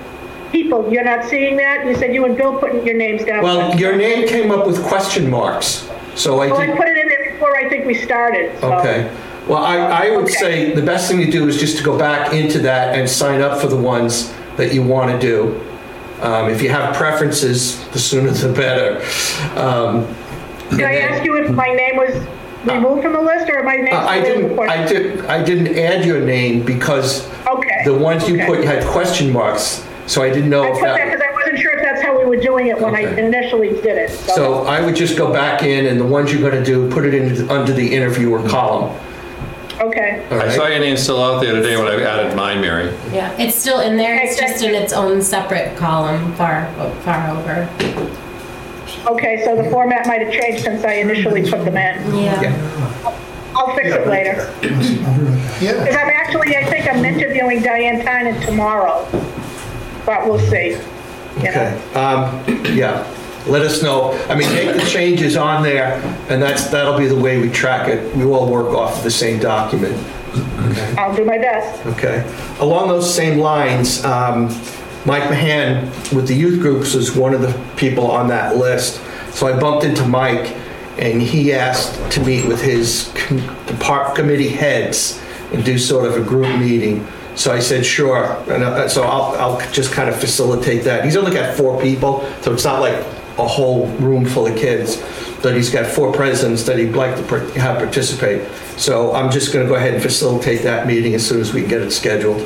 people. You're not seeing that? You said you and Bill putting your names down. Well, your name came up with question marks, so I Well, I put it in there before I think we started, so. okay. Well, I, I would Okay. say the best thing to do is just to go back into that and sign up for the ones that you want to do. Um, If you have preferences, the sooner the better. Um, Did I ask you if my name was removed from the list, or my name Uh, I didn't, I did, I didn't add your name because Okay. the ones you okay. put had question marks, so I didn't know I if put that because I wasn't sure if that's how we were doing it when I initially did it, So I would just go back in and the ones you're gonna do, put it in, under the interviewer column. Okay. All I saw right? your name still out the other day when I added mine, Mary. Yeah, it's still in there. It's just in its own separate column, far far over. Okay, so the format might have changed since I initially put them in. Yeah. Yeah. I'll fix it later. Yeah. Because I'm actually, I think I'm interviewing Diane Tynan tomorrow, but we'll see. you know. Okay, um, (clears throat) yeah, let us know. I mean, make the changes on there, and that's, that'll be the way we track it. We all work off of the same document, I'll do my best. okay? Along those same lines, um, Mike Mahan with the youth groups is one of the people on that list. So I bumped into Mike, and he asked to meet with his com- depart, committee heads and do sort of a group meeting. So I said, sure, and uh, so I'll, I'll just kind of facilitate that. He's only got four people, so it's not like a whole room full of kids, but he's got four presidents that he'd like to par- have participate. So I'm just gonna go ahead and facilitate that meeting as soon as we can get it scheduled.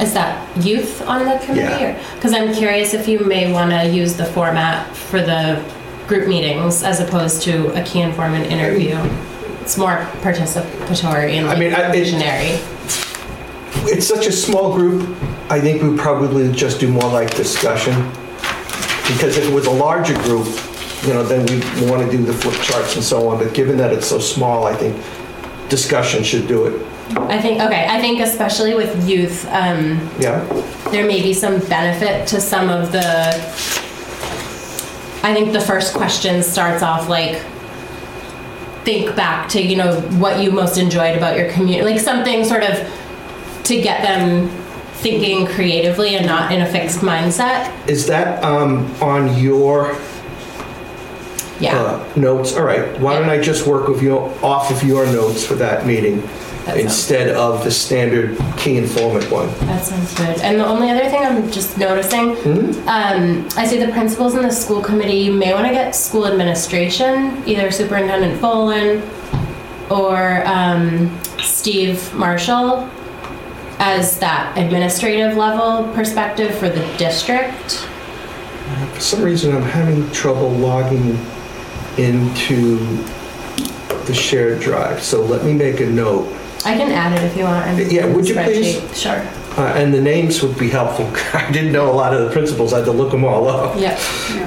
Is that youth on the committee? Yeah. Because I'm curious if you may want to use the format for the group meetings as opposed to a key informant interview. It's more participatory and I like mean, I- it- visionary. It's such a small group, I think we probably just do more like discussion. Because if it was a larger group, you know, then we want to do the flip charts and so on, but given that it's so small, I think discussion should do it. I think okay. I think especially with youth, um, Yeah? there may be some benefit to some of the. I think the first question starts off like, think back to you know what you most enjoyed about your community, like something sort of to get them thinking creatively and not in a fixed mindset. Is that um, on your Yeah, uh, notes? All right, why don't I just work with you, off of your notes for that meeting That instead of the standard key informant one? that sounds good. And the only other thing I'm just noticing, um, I see the principals in the school committee. You may want to get school administration, either Superintendent Folan or um, Steve Marshall, as that administrative level perspective for the district. For some reason, I'm having trouble logging into the shared drive, so let me make a note. I can add it if you want. in Yeah, would you please? Sure. Uh, And the names would be helpful. (laughs) I didn't know a lot of the principals, I had to look them all up. Yep.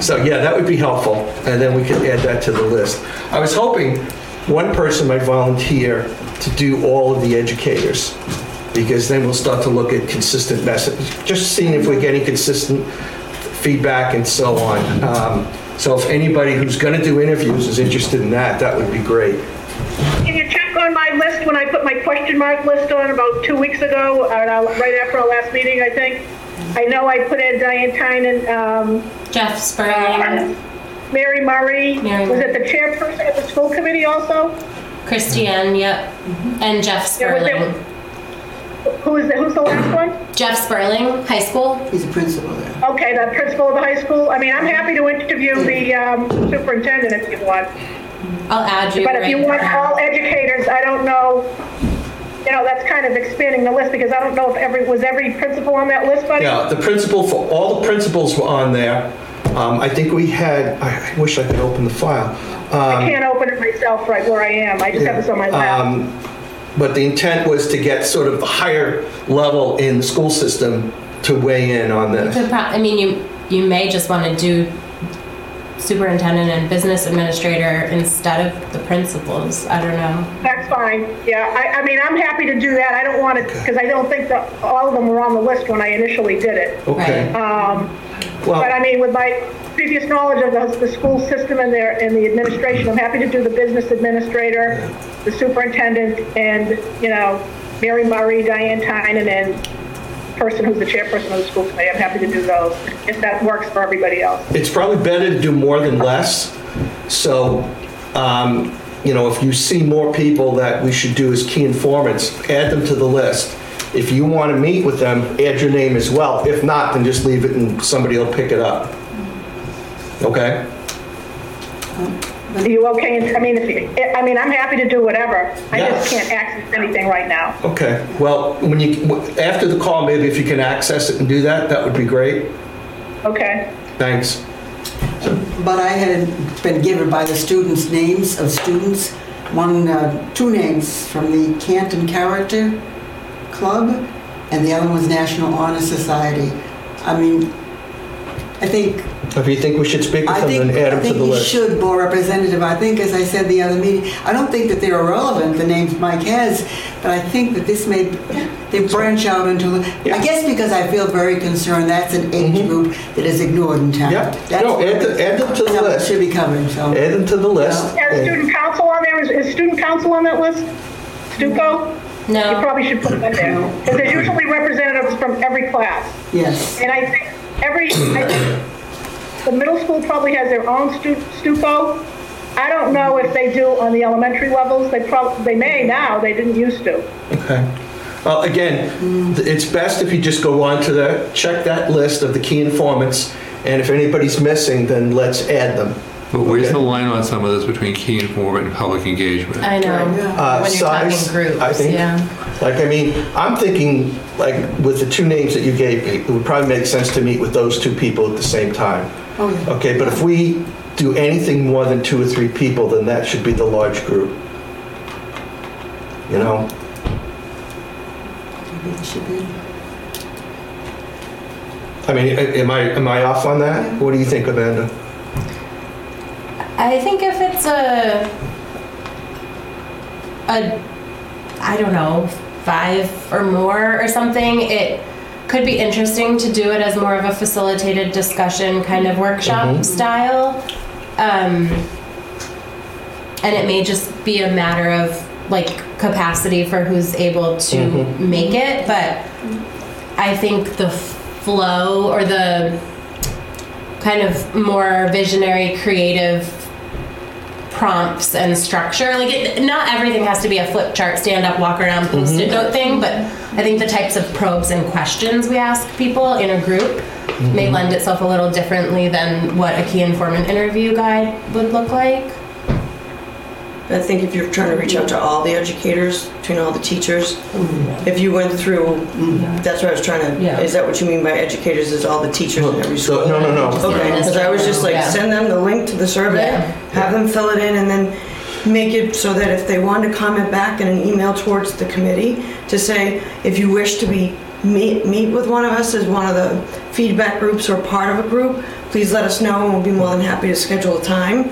So, yeah, that would be helpful, and then we could add that to the list. I was hoping one person might volunteer to do all of the educators, because then we'll start to look at consistent message, just seeing if we're getting consistent feedback and so on. Um, So if anybody who's going to do interviews is interested in that, that would be great. Can you check on my list when I put my question mark list on about two weeks ago, uh, right after our last meeting, I think? I know I put in Diane Tynan, um, Jeff Sperling, Mary Murray. Mary Was Murray. it the chairperson of the school committee also? Christiane, yep, and Jeff Yeah, was it- Sperling. Who is the, who's the last one? Jeff Sperling, high school. He's a principal there. Okay, the principal of the high school. I mean, I'm happy to interview the um, superintendent if you want. I'll add you. But if right you want now. all educators, I don't know, you know, that's kind of expanding the list because I don't know if every, was every principal on that list, buddy? Yeah, the principal, for all the principals were on there. Um, I think we had, I I wish I could open the file. I can't open it myself right where I am. I just have this on my lap. Um, But the intent was to get sort of the higher level in the school system to weigh in on this. Pro- I mean, you you may just want to do superintendent and business administrator instead of the principals. I don't know. That's fine. Yeah, I, I mean, I'm happy to do that. I don't want to, because I don't think that all of them were on the list when I initially did it. Okay. Um, But I mean, with my previous knowledge of the, the school system and their, and the administration, I'm happy to do the business administrator, the superintendent, and, you know, Mary Murray, Diane Tynan, and then person who's the chairperson of the school committee. I'm happy to do those, if that works for everybody else. it's probably better to do more than less. So, um, you know, if you see more people that we should do as key informants, add them to the list. If you want to meet with them, add your name as well. If not, then just leave it and somebody will pick it up. Okay? Are you okay? I mean, if you, I mean, I'm happy to do whatever. I just Yes. can't access anything right now. Okay, well, when you, after the call, maybe if you can access it and do that, that would be great. Okay. Thanks. But I had been given by the students names of students one, uh, two names from the Canton Character Club, and the other one's National Honor Society. I mean, I think If you think we should speak with I them, think, then add I them to think the you list. should, more representative. I think, as I said the other meeting, I don't think that they're irrelevant, the names Mike has, but I think that this may, they branch out into, I Yeah. Mm-hmm. guess because I feel very concerned, that's an age group that is ignored in town. Yeah. That's No, add the- add them to the that list. Should be covered, so. Add them to the list. Has and- student council on there? Is, is student council on that list? Stuco? You probably should put that there. Because there's usually representatives from every class. Yes. And I think every, I think the middle school probably has their own stu- Stuco. I don't know if they do on the elementary levels. They prob, they may now, they didn't used to. Okay. Well, again, th- it's best if you just go on to the, check that list of the key informants, and if anybody's missing, then let's add them. But where's Okay. the line on some of this between key informant and public engagement? I know. Uh, When you're size, talking groups, I think. yeah. Like, I mean, I'm thinking, like, with the two names that you gave me, it would probably make sense to meet with those two people at the same time. Oh, yeah. Okay, but if we do anything more than two or three people, then that should be the large group. You know? Maybe it should be. I mean, a- am I, am I off on that? What do you think, Amanda? I think if it's a, a, I don't know, five or more or something, it could be interesting to do it as more of a facilitated discussion kind of workshop Mhm. style. Um, and it may just be a matter of like capacity for who's able to Mhm. make it, but I think the flow or the kind of more visionary, creative prompts and structure. Like, it, not everything has to be a flip chart, stand up, walk around, mm-hmm. post-it note thing, but I think the types of probes and questions we ask people in a group may mm-hmm. lend itself a little differently than what a key informant interview guide would look like. I think if you're trying to reach out to all the educators, between all the teachers, if you went through, that's what I was trying to, Yeah. is that what you mean by educators, is all the teachers in every So, school? no, no, no. Okay, because I was just like, Yeah. send them the link to the survey, Yeah. have them fill it in, and then make it so that if they want to comment back in an email towards the committee, to say, if you wish to be, meet, meet with one of us as one of the feedback groups or part of a group, please let us know, and we'll be more than happy to schedule a time.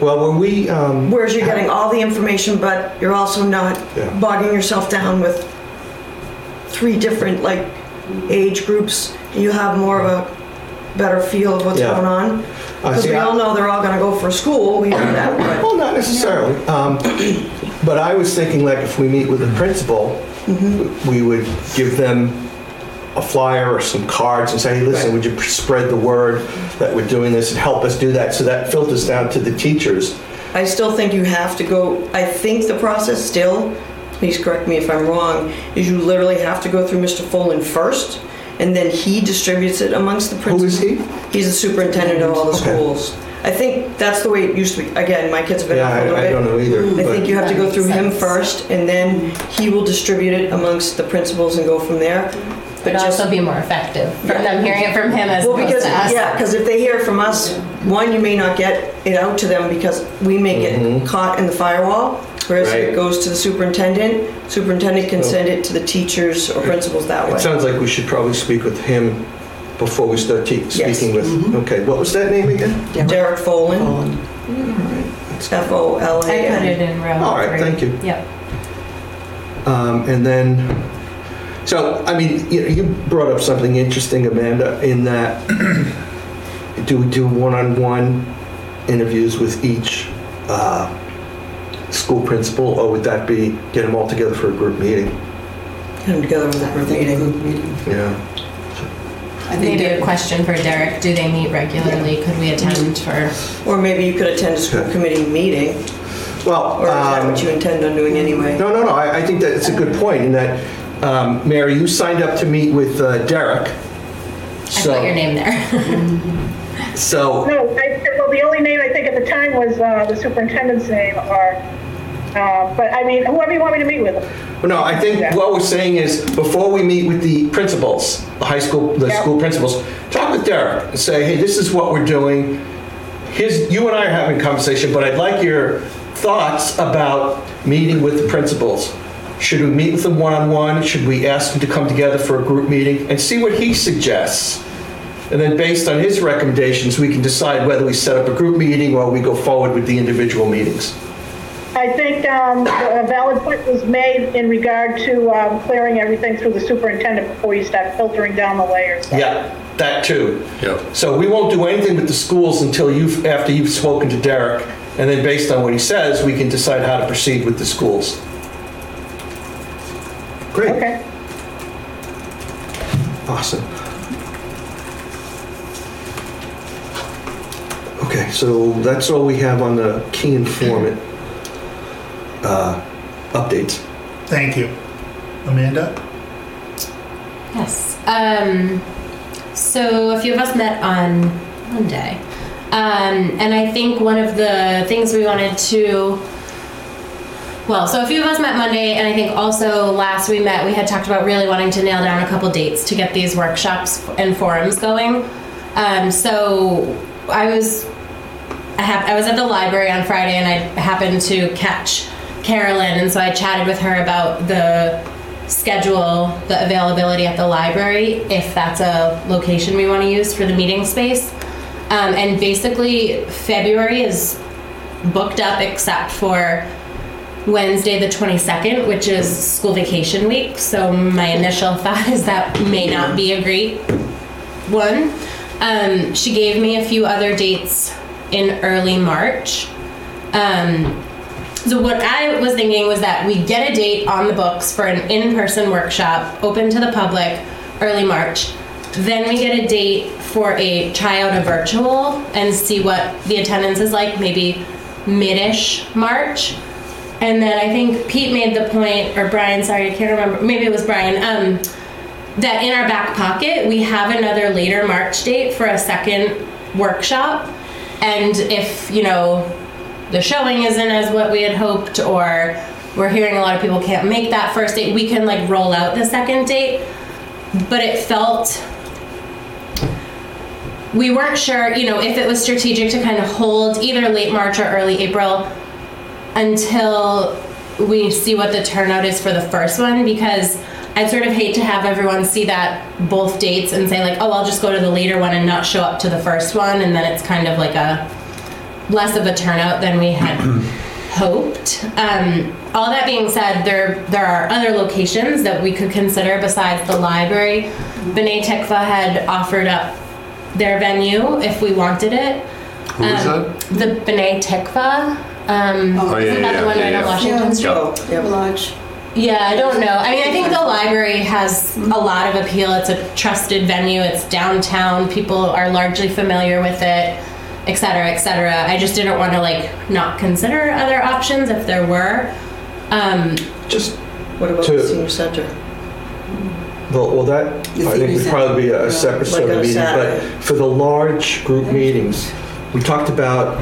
Well, when we, um, Whereas you're getting all the information, but you're also not Yeah. bogging yourself down with three different, like, age groups. You have more of a better feel of what's Yeah. going on. I Because see, we I- all know they're all gonna go for school, we know that, but. Well, not necessarily. Um, But I was thinking like if we meet with the principal, we would give them a flyer or some cards and say, hey, listen, would you spread the word that we're doing this and help us do that? So that filters down to the teachers. I still think you have to go, I think the process still, please correct me if I'm wrong, is you literally have to go through Mr. Folan first, and then he distributes it amongst the principals. is he? He's the superintendent of all the Okay. schools. I think that's the way it used to be. Again, my kids have been Yeah, out a little I I bit. don't know either. I but- think you have to go through him first, and then he will distribute it amongst the principals and go from there. But Would just, also be more effective from them hearing it from him as well, opposed because, to us. yeah, because if they hear it from us, one, you may not get it out to them because we may get caught in the firewall. Whereas if Right. it goes to the superintendent, superintendent can So- send it to the teachers or principals that way It sounds like we should probably speak with him before we start te- Yes. speaking with, okay, what was that name again? Derek Folan, Colin. F O L A I put it N. in row All right, three. thank you. Yep. Um, and then, so, I mean, you, you brought up something interesting, Amanda, in that (clears throat) do we do one-on-one interviews with each uh, school principal, or would that be get them all together for a group meeting? Get them together with a I group a meeting. group meeting. Yeah. I think Maybe a question for Derek, do they meet regularly? Could we attend for? Or maybe you could attend a school Okay. committee meeting, Well, or is that um, what you intend on doing anyway? no, no, no. I, I think that it's a good point in that, um, Mary, you signed up to meet with uh, Derek. I So, put your name there. (laughs) (laughs) So, No, I, well, the only name I think at the time was uh, the superintendent's name, or, uh, but I mean, whoever you want me to meet with. No, I think what we're saying is, before we meet with the principals, the high school, the Yep. school principals, talk with Derek and say, hey, this is what we're doing. Here's, you and I are having a conversation, but I'd like your thoughts about meeting with the principals. Should we meet with them one-on-one? Should we ask them to come together for a group meeting and see what he suggests? And then based on his recommendations, we can decide whether we set up a group meeting or we go forward with the individual meetings. I think um, a valid point was made in regard to um, clearing everything through the superintendent before you start filtering down the layers. Yeah, that too. Yep. So we won't do anything with the schools until you've, after you've spoken to Derek, and then based on what he says, we can decide how to proceed with the schools. Great, Okay. awesome. Okay, so that's all we have on the key informant uh, updates. Thank you. Amanda? Yes. Um, so a few of us met on Monday. Um, and I think one of the things we wanted to well, so a few of us met Monday, and I think also last we met, we had talked about really wanting to nail down a couple dates to get these workshops and forums going. Um, so I was, I, have, I was at the library on Friday, and I happened to catch Carolyn, and so I chatted with her about the schedule, the availability at the library, if that's a location we want to use for the meeting space. Um, and basically, February is booked up except for Wednesday, the 22nd, which is school vacation week. So my initial (laughs) thought is that may not be a great one. Um, she gave me a few other dates in early March. Um, so what I was thinking was that we get a date on the books for an in-person workshop open to the public early March. Then we get a date for a try out a virtual and see what the attendance is like, maybe mid-ish March. And then I think Pete made the point, or Brian, sorry, I can't remember, maybe it was Brian, um, that in our back pocket, we have another later March date for a second workshop. And if, you know, the showing isn't as what we had hoped, or we're hearing a lot of people can't make that first date, we can like roll out the second date. But it felt we weren't sure, you know, if it was strategic to kind of hold either late March or early April until we see what the turnout is for the first one because I'd sort of hate to have everyone see that both dates and say like, oh, I'll just go to the later one and not show up to the first one, and then it's kind of like a less of a turnout than we had (clears throat) hoped. Um, all that being said, there there are other locations that we could consider besides the library. B'nai Tikvah had offered up their venue if we wanted it. Who is Um, that? The B'nai Tikvah. Um, Oh, yeah, isn't that yeah, the one yeah, right yeah. on Washington Street? Oh, yep. Lodge. Yeah, I don't know. I mean, I think the library has a lot of appeal. It's a trusted venue. It's downtown. People are largely familiar with it, et cetera, et cetera. I just didn't want to like not consider other options if there were. Um, Just, What about To- the senior center? well, well, that, The I think senior would probably be a center. separate Like sort of on a meeting, Saturday. but for the large group meetings, we talked about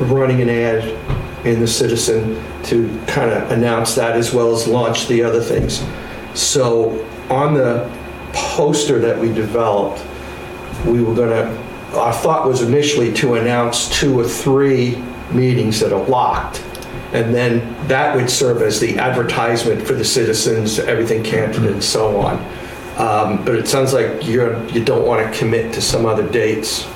running an ad in the Citizen to kind of announce that as well as launch the other things. So on the poster that we developed, we were gonna, our thought was initially to announce two or three meetings that are locked. And then that would serve as the advertisement for the citizens, everything Canton and so on. Um, But it sounds like you're, you don't want to commit to some other dates.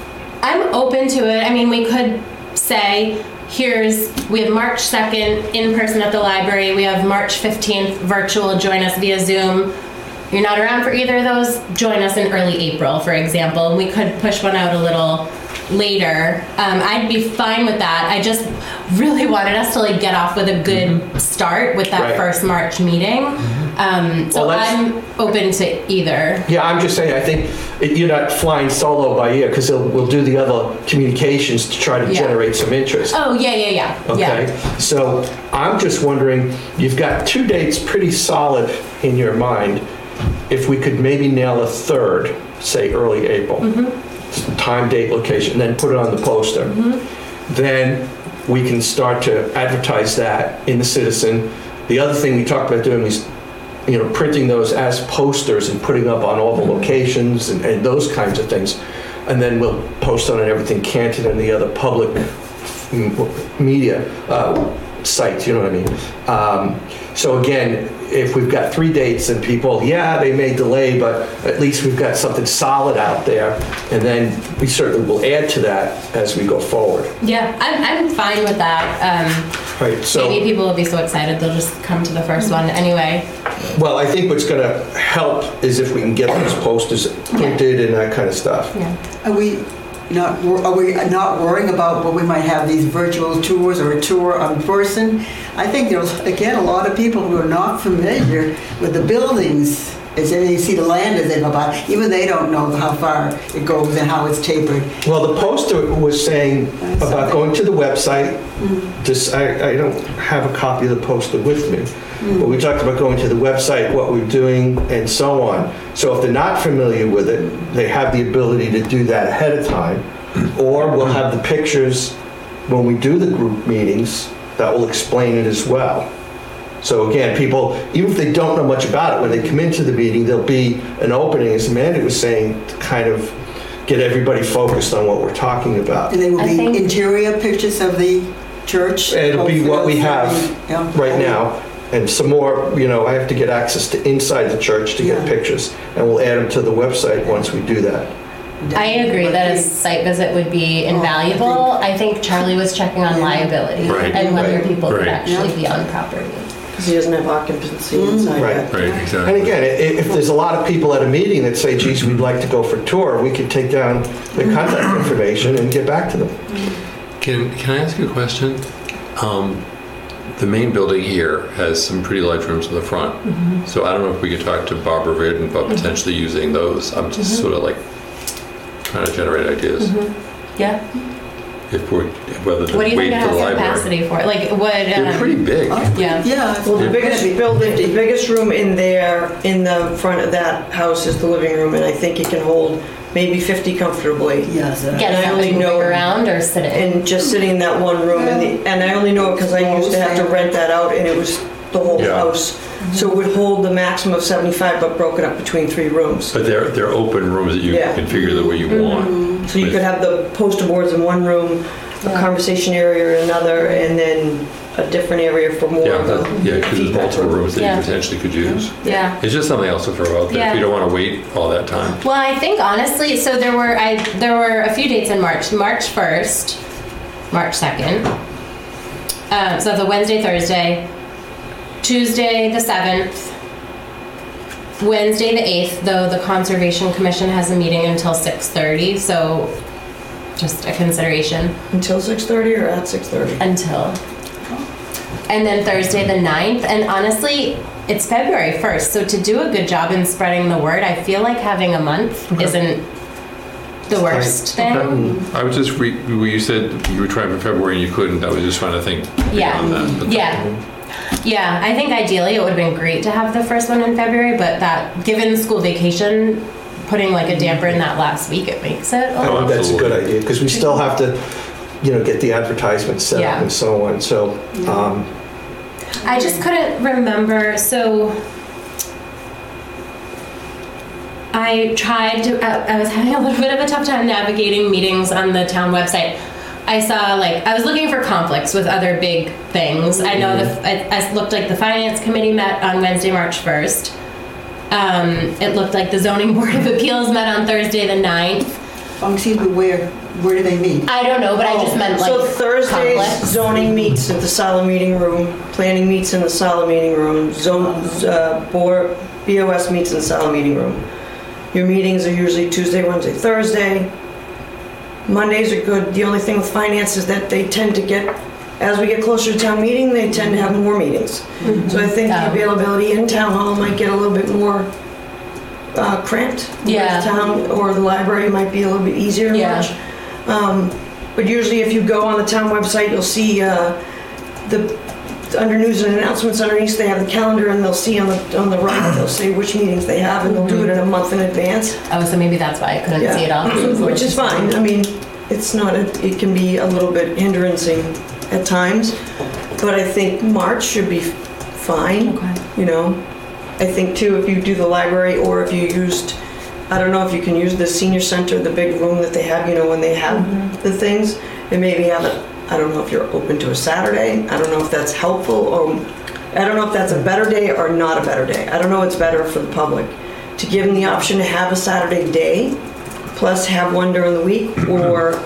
I'm open to it. I mean, we could say, here's, we have March 2nd in person at the library, we have March 15th virtual, join us via Zoom. You're not around for either of those, join us in early April, for example, and we could push one out a little later. Um, I'd be fine with that. I just really (laughs) wanted us to like get off with a good start with that Right. first March meeting. Um, so Well, I'm open to either. Yeah, I'm just saying, I think it- you're not flying solo by ear because we'll do the other communications to try to Yeah. generate some interest. Oh, yeah, yeah, yeah. yeah. Okay, so I'm just wondering, you've got two dates pretty solid in your mind. If we could maybe nail a third, say early April. Time, date, location, then put it on the poster. Then we can start to advertise that in the Citizen. The other thing we talked about doing is, you know, printing those as posters and putting up on all the locations and, and those kinds of things. And then we'll post on everything Canton and the other public media uh, sites, you know what I mean? Um, So again, if we've got three dates and people, yeah, they may delay, but at least we've got something solid out there. And then we certainly will add to that as we go forward. Yeah, I'm, I'm fine with that. Um, Right, so. maybe people will be so excited they'll just come to the first one anyway. Well, I think what's going to help is if we can get those posters printed and that kind of stuff. Yeah. Are we not, are we not worrying about what we might have these virtual tours or a tour in person? I think there's, again, a lot of people who are not familiar with the buildings. As they see the land as they go by, even they don't know how far it goes and how it's tapered. Well, the poster was saying about going to the website. Mm-hmm. Just, I, I don't have a copy of the poster with me. Mm-hmm. But we talked about going to the website, what we're doing, and so on. So if they're not familiar with it, they have the ability to do that ahead of time. Or we'll have the pictures when we do the group meetings that will explain it as well. So again, people, even if they don't know much about it, when they come into the meeting, there'll be an opening, as Amanda was saying, to kind of get everybody focused on what we're talking about. And they will I be interior pictures of the church. It'll be what we have Yeah. right now, and some more, you know, I have to get access to inside the church to get Yeah. pictures, and we'll add them to the website once we do that. I agree that a site visit would be oh, invaluable. I think Charlie was checking on liability Right. and whether Right. people could Right. actually Yeah. be on property. Because he doesn't have occupancy mm. inside Right. yet. Right, And exactly. again, i- if there's a lot of people at a meeting that say, geez, we'd like to go for a tour, we could take down the mm-hmm. contact information and get back to them. Can, can I ask you a question? Um, the main building here has some pretty large rooms in the front. Mm-hmm. So I don't know if we could talk to Barbara Reardon about mm-hmm. potentially using those. I'm just sort of like trying to generate ideas. Yeah. If we're, whether to What do you wait think it for the has library. capacity for? Like, would, They're um, pretty big. yeah. Yeah. Well, the biggest building, the biggest room in there, in the front of that house is the living room, and I think it can hold maybe 50 comfortably. Yes. uh, And Get I only something know- moving around or sitting? And just sitting in that one room, and the, and I only know it because I used to have to rent that out, and it was the whole Yeah. house. So it would hold the maximum of 75, but broken up between three rooms. But they're, they're open rooms that you Yeah. configure the way you want. So you could have the poster boards in one room, a Yeah. conversation area in another, and then a different area for more Yeah, of the yeah, because there's multiple rooms that Yeah. you potentially could use. Yeah. It's just something else to throw out there. Yeah. If you don't want to wait all that time. Well, I think honestly, so there were I there were a few dates in March. March first, March second. Um, so that's a Wednesday, Thursday, Tuesday the seventh, Wednesday the eighth. Though the Conservation Commission has a meeting until six thirty, so just a consideration Until 6:30 or at 6:30? until. And then Thursday the 9th, and honestly, it's February 1st, so to do a good job in spreading the word, I feel like having a month isn't the worst thing. I was just, re- you said you were trying for February and you couldn't, I was just trying to think Yeah. beyond that. but- Yeah. Yeah, I think ideally it would have been great to have the first one in February, but that, given school vacation, putting like a damper in that last week, it makes it a I little. think that's a good idea, because we still have to, you know, get the advertisement set Yeah. up and so on, so, um, I just couldn't remember. So I tried to. I, I was having a little bit of a tough time navigating meetings on the town website. I saw like I was looking for conflicts with other big things. I know the it, it looked like the finance committee met on Wednesday, March first. Um, it looked like the zoning (laughs) board of appeals met on Thursday the 9th. Oh, excuse me, where, where do they meet? I don't know, but I just meant like So Thursdays, conflicts. zoning meets at the Salah Meeting Room, planning meets in the Salah Meeting Room, zone, uh, board, BOS meets in the Salah Meeting Room. Your meetings are usually Tuesday, Wednesday, Thursday. Mondays are good. The only thing with finance is that they tend to get, as we get closer to town meeting, they tend to have more meetings. So I think the availability in town hall might get a little bit more uh, cramped. whereas Yeah. Town, or the library might be a little bit easier to Yeah. watch. Um, But usually if you go on the town website, you'll see uh, the, under news and announcements underneath, they have the calendar and they'll see on the, on the right, they'll say which meetings they have and they'll do it in a month in advance. Oh, so maybe that's why I couldn't see it all. Which is fine. I mean, it's not, a- it can be a little bit hinderancing at times. But I think March should be fine, Okay. you know? I think too, if you do the library or if you used, I don't know if you can use the senior center, the big room that they have, you know, when they have mm-hmm. the things, and maybe have it I don't know if you're open to a Saturday. I don't know if that's helpful or, I don't know if that's a better day or not a better day. I don't know what's better for the public. To give them the option to have a Saturday day, plus have one during the week, or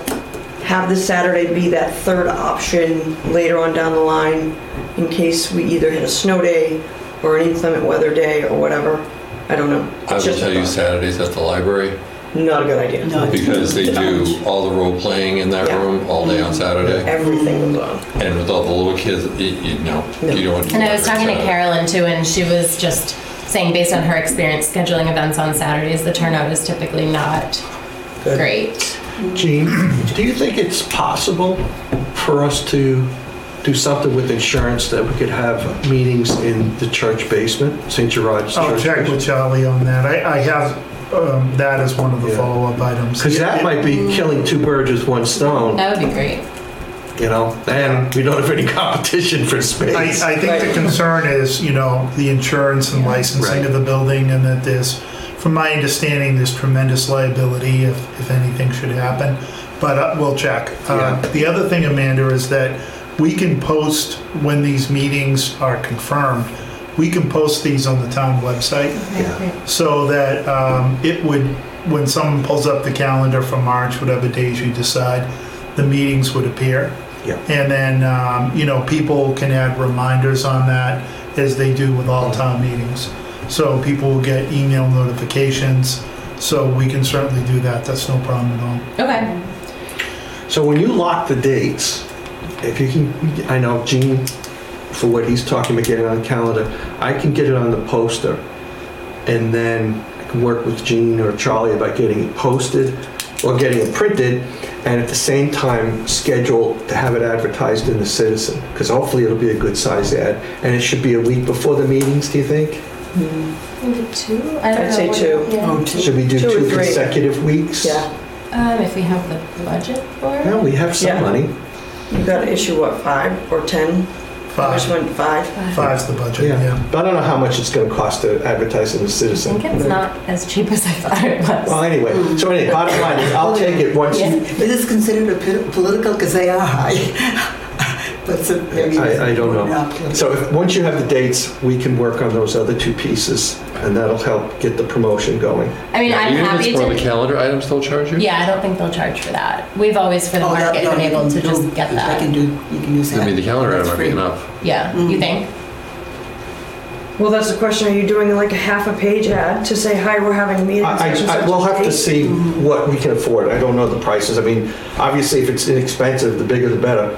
have the Saturday be that third option later on down the line in case we either hit a snow day or an inclement weather day or whatever. I don't know. I It's will just a tell you thought. Saturdays at the library, Not a good idea. No. because they do all the role playing in that Yeah. room all day on Saturday. Everything goes on. And with all the little kids, you, you know, you don't want to do And I that was talking to Saturday. Carolyn too, and she was just saying, based on her experience scheduling events on Saturdays, the turnout is typically not great. Gene, do you think it's possible for us to do something with insurance that we could have meetings in the church basement, St. Gerard's I'll Church? check with Charlie on that. I, I have um, that as one of the Yeah. follow-up items. Because that might be killing two birds with one stone, That would be great. you know, and we don't have any competition for space. I think the concern is, you know, the insurance and licensing Right. of the building and that there's, from my understanding, there's tremendous liability if, if anything should happen. But uh, we'll check. Uh, The other thing, Amanda, is that we can post when these meetings are confirmed. We can post these on the town website so that um, it would, when someone pulls up the calendar for March, whatever days you decide, the meetings would appear. Yeah. And then, um, you know, people can add reminders on that as they do with all town meetings. So people will get email notifications, so we can certainly do that, that's no problem at all. Okay. So when you lock the dates, if you can, I know Gene, for what he's talking about getting on the calendar, I can get it on the poster. And then I can work with Gene or Charlie about getting it posted or getting it printed. And at the same time, schedule to have it advertised in the Citizen. Because hopefully it'll be a good size ad. And it should be a week before the meetings, do you think? Maybe two? I don't I'd know. say What- two. yeah. Oh, two. Should we do Two or two three. consecutive weeks? Yeah, Um, if we have the budget for it. Well, we have some Yeah. money. you got to issue what, five or 10? I just Five, went five. five's the budget, Yeah, yeah. but I don't know how much it's gonna cost to advertise in the I Citizen. think it's not as cheap as I thought it was. Well, anyway, so anyway, bottom line is, I'll take it once, Yeah. you- Is this considered a political? Because they are high. (laughs) But so maybe. I, I don't know. So if, once you have the dates, we can work on those other two pieces, and that'll help get the promotion going. I mean, I'm Even if happy it's for the to. calendar items, they'll charge you? Yeah, I don't think they'll charge for that. We've always, for the Oh, that- market, no, been you able can to just do- get I that. can do, you can use that. I mean, the calendar item might be free. enough. Yeah, you mm-hmm. think? Well, that's the question. Are you doing like a half a page ad to say, hi, we're having a meeting? I, such and I, such we'll have to date"? see mm-hmm. what we can afford. I don't know the prices. I mean, obviously, if it's inexpensive, the bigger the better.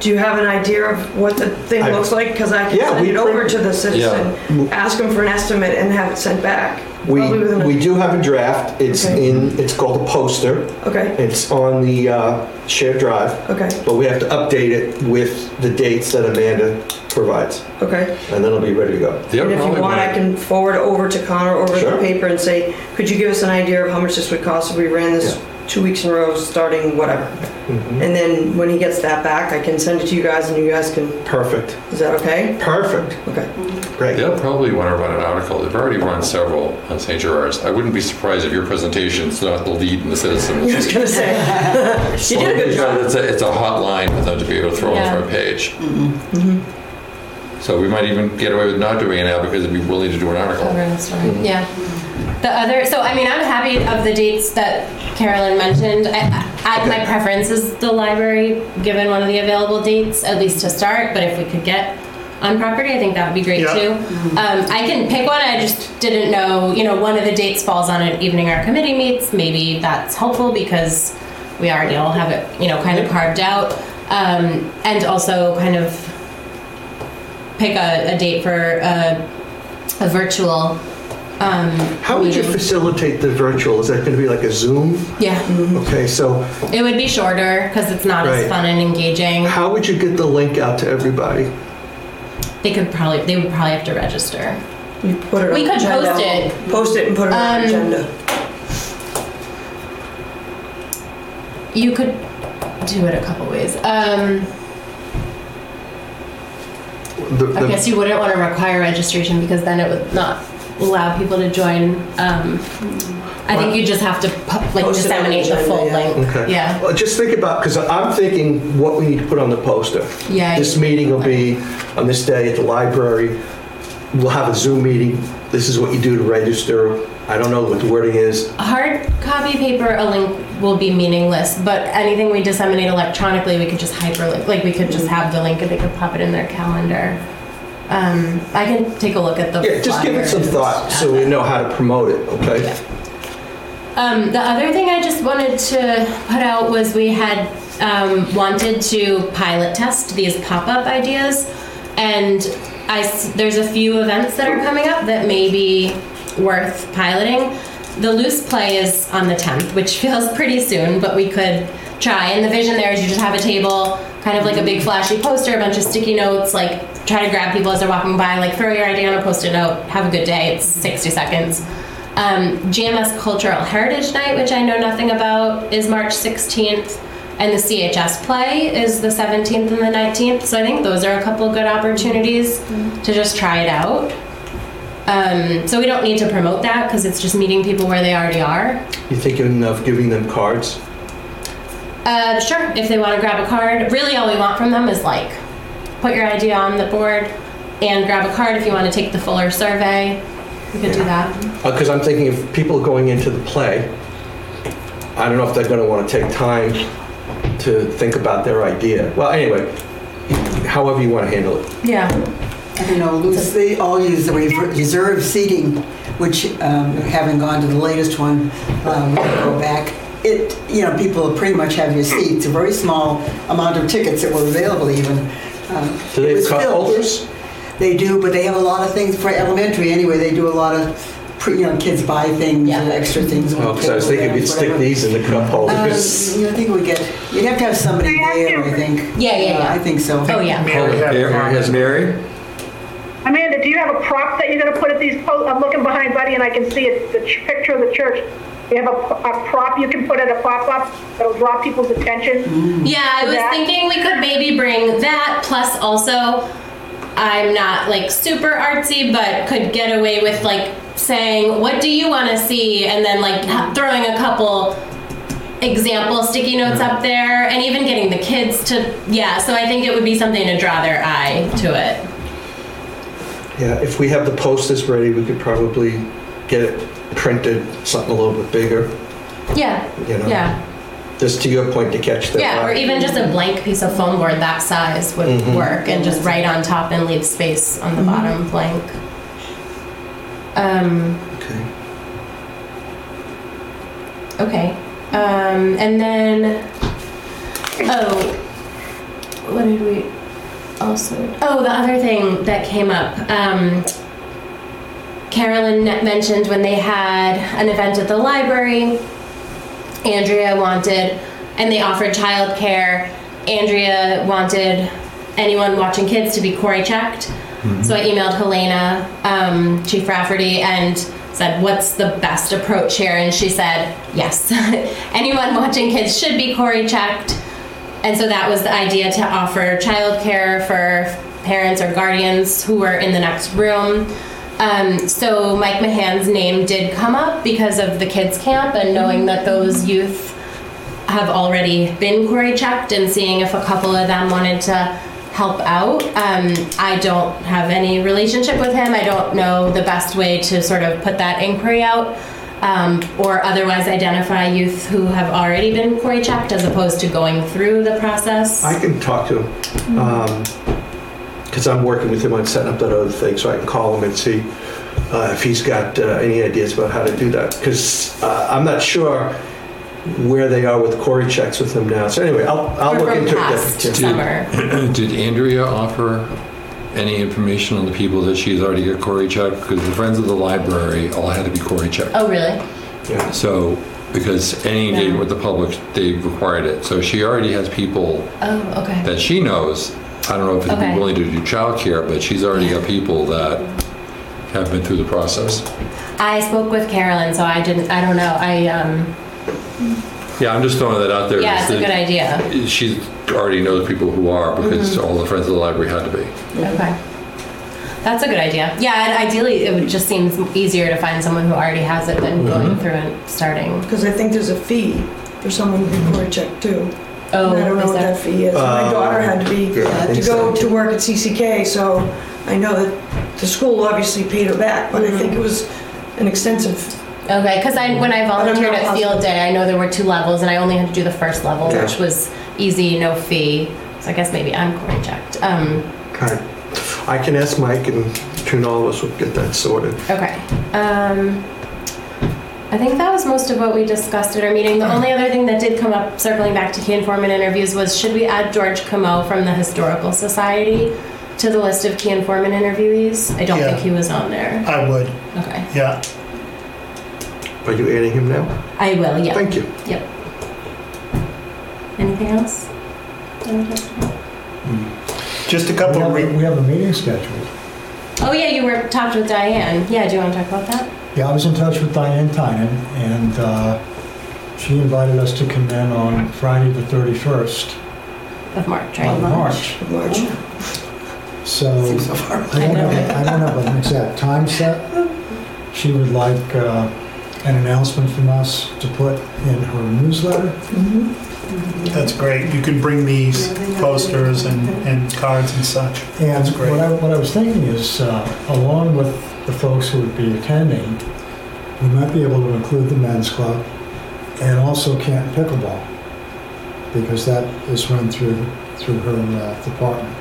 Do you have an idea of what the thing I- looks like? Because I can Yeah, send we it over print- to the citizen, ask them for an estimate and have it sent back. We, Probably within a- we do have a draft. It's Okay. in, it's called a poster. Okay, It's on the uh, shared drive, okay, but we have to update it with the dates that Amanda provides, okay. and then it'll be ready to go. The And other if you problem want, I might- can forward over to Connor over Sure. the paper and say, could you give us an idea of how much this would cost if we ran this two weeks in a row, starting whatever? Mhm. And then when he gets that back, I can send it to you guys and you guys can, Perfect, is that okay? perfect, Okay. great. They'll probably want to run an article. They've already run several on St. Gerard's. I wouldn't be surprised if your presentation's not the lead in the Citizen. (laughs) I was gonna say, (laughs) you did a good job. It's a, it's a hot line for them to be able to throw on the Yeah. front page. So we might even get away with not doing it now because they'd be willing to do an article. Cover the story. Yeah. The other, so I mean, I'm happy of the dates that Carolyn mentioned. I, I, my preference is the library, given one of the available dates, at least to start. But if we could get on property, I think that would be great Yeah. too. Um, I can pick one. I just didn't know, you know, one of the dates falls on an evening our committee meets. Maybe that's helpful because we already all have it, you know, kind of carved out. Um, and also kind of pick a, a date for a, a virtual. Um, How would you meeting. facilitate the virtual? Is that going to be like a Zoom? Yeah, Okay, so it would be shorter because it's not Right. as fun and engaging. how would you get the link out to everybody? They could probably, they would probably have to register. You put it on We the could agenda. post it. Post it and put it on Um, the agenda. You could do it a couple ways. Um, The- I the- guess you wouldn't want to require registration because then it would not allow people to join. Um, I think you just have to like Post it on the disseminate the full agenda, yeah. link. Okay. Yeah. Well, just think about, because I'm thinking what we need to put on the poster. Yeah, This meeting will be on this day at the library. We'll have a Zoom meeting. This is what you do to register. I don't know what the wording is. Hard copy paper, a link will be meaningless, but anything we disseminate electronically, we could just hyperlink. Like we could just have the link and they could pop it in their calendar. Um, I can take a look at the. Yeah, just give it some thought so we know how to promote it, okay? Yeah. Um, the other thing I just wanted to put out was we had um, wanted to pilot test these pop-up ideas, and I s- there's a few events that are coming up that may be worth piloting. The Luce play is on the 10th, which (laughs) feels pretty soon, but we could try. And the vision there is you just have a table, kind of like a big flashy poster, a bunch of sticky notes, like try to grab people as they're walking by, like throw your idea on a post-it note, have a good day. It's 60 seconds. Um, GMS Cultural Heritage Night, which I know nothing about, is March 16th, and the CHS play is the 17th and the 19th. So I think those are a couple good opportunities to just try it out. Um, so we don't need to promote that because it's just meeting people where they already are. You thinking of giving them cards? Uh, sure, if they want to grab a card. Really, all we want from them is like put your idea on the board and grab a card if you want to take the fuller survey. We could do that. Because Uh, I'm thinking if people going into the play, I don't know if they're going to want to take time to think about their idea. Well, anyway, however you want to handle it. Yeah. You know, loose, they all use the rever- reserve seating, which, um, having gone to the latest one, um, we can go back. It, you know, people pretty much have your seats, a very small amount of tickets that were available even. Um, Do they it have cup filled. holders? They do, but they have a lot of things for elementary anyway. They do a lot of, pre- you know, kids buy things, Yeah. and extra things. Oh, because I was thinking we'd stick whatever. these in the cup Um, holders. you know, I think we get, you'd have to have somebody They have there, to. I think. Yeah, yeah, Uh, yeah. I think so. Oh, yeah. Mary had a Mary comment. has Mary? Amanda, do you have a prop that you're gonna put at these posts? I'm looking behind Buddy and I can see it, the ch- picture of the church. Do you have a, a prop you can put at a pop-up that'll draw people's attention? Yeah, I was That- thinking we could maybe bring that plus also I'm not like super artsy but could get away with like saying what do you want to see and then like throwing a couple example sticky notes up there and even getting the kids to yeah, so I think it would be something to draw their eye to it. Yeah, if we have the posters ready, we could probably get it printed, something a little bit bigger, Yeah. you know? Yeah. Just to your point, to catch their Yeah, or even just a blank piece of foam board that size would Mhm. work and just write on top and leave space on the bottom blank. Um, Okay. okay. Um, and then, oh, what did we also, oh, the other thing that came up, um, Carolyn mentioned when they had an event at the library, Andrea wanted, and they offered childcare. Andrea wanted anyone watching kids to be CORI checked. So I emailed Helena, um, Chief Rafferty, and said, What's the best approach here? And she said, Yes, (laughs) anyone watching kids should be CORI checked. And so that was the idea to offer childcare for parents or guardians who were in the next room. Um, so Mike Mahan's name did come up because of the kids camp and knowing that those youth have already been CORI checked and seeing if a couple of them wanted to help out. Um, I don't have any relationship with him. I don't know the best way to sort of put that inquiry out. Um, or otherwise identify youth who have already been CORI checked as opposed to going through the process. I can talk to him, because I'm working with him on setting up that other thing, so I can call him and see uh, if he's got uh, any ideas about how to do that. Because I'm not sure where they are with CORI checks with him now. So anyway, I'll, I'll Or look into past it. summer. (clears throat) Did Andrea offer any information on the people that she's already got CORI checked? Because the Friends of the Library all had to be CORI checked. Oh, really? Yeah. So, because any engagement with the public, they required it. So she already has people Oh, okay. that she knows. I don't know if it'd Okay. be willing to do childcare, but she's already got people that have been through the process. I spoke with Carolyn, so I didn't, I don't know. I, um, Yeah, I'm just throwing that out there. yeah, it's a good idea. She already knows people who are because all the Friends of the Library had to be. Okay. That's a good idea. Yeah, and ideally, it would just seems easier to find someone who already has it than going through and starting. Because I think there's a fee for someone to be court checked too. Oh, And I don't know is what there- that fee is. My Uh, daughter had to be, yeah, I to think go so. to work at CCK, so I know that the school obviously paid her back, but I think it was an extensive, Okay, because I when I volunteered know how- at Field Day, I know there were two levels, and I only had to do the first level, Okay. which was easy, no fee. So I guess maybe I'm court checked. Um, Okay. I can ask Mike and between all of us, we'll get that sorted. Okay. Um, I think that was most of what we discussed at our meeting. The only other thing that did come up, circling back to key informant interviews, was should we add George Comeau from the Historical Society to the list of key informant interviewees? I don't Yeah. think he was on there. I would, Okay. yeah. Are you adding him now? I will, yeah. Thank you. Yep. Anything else? Just a We couple have, of, a- re- we have a meeting scheduled. Oh, yeah, you were talked with Diane. Yeah, do you want to talk about that? Yeah, I was in touch with Diane Tynan, and uh, she invited us to come in on Friday, the 31st Of March, of right? March. March. So Seems so far. I don't have, a- I don't have an exact time set. She would like uh, an announcement from us to put in her newsletter. that's great. You can bring these posters and, and cards and such. And That's great. what I, what I was thinking is, uh, along with the folks who would be attending, we might be able to include the men's club and also Canton Pickleball, because that is run through, through her uh, department.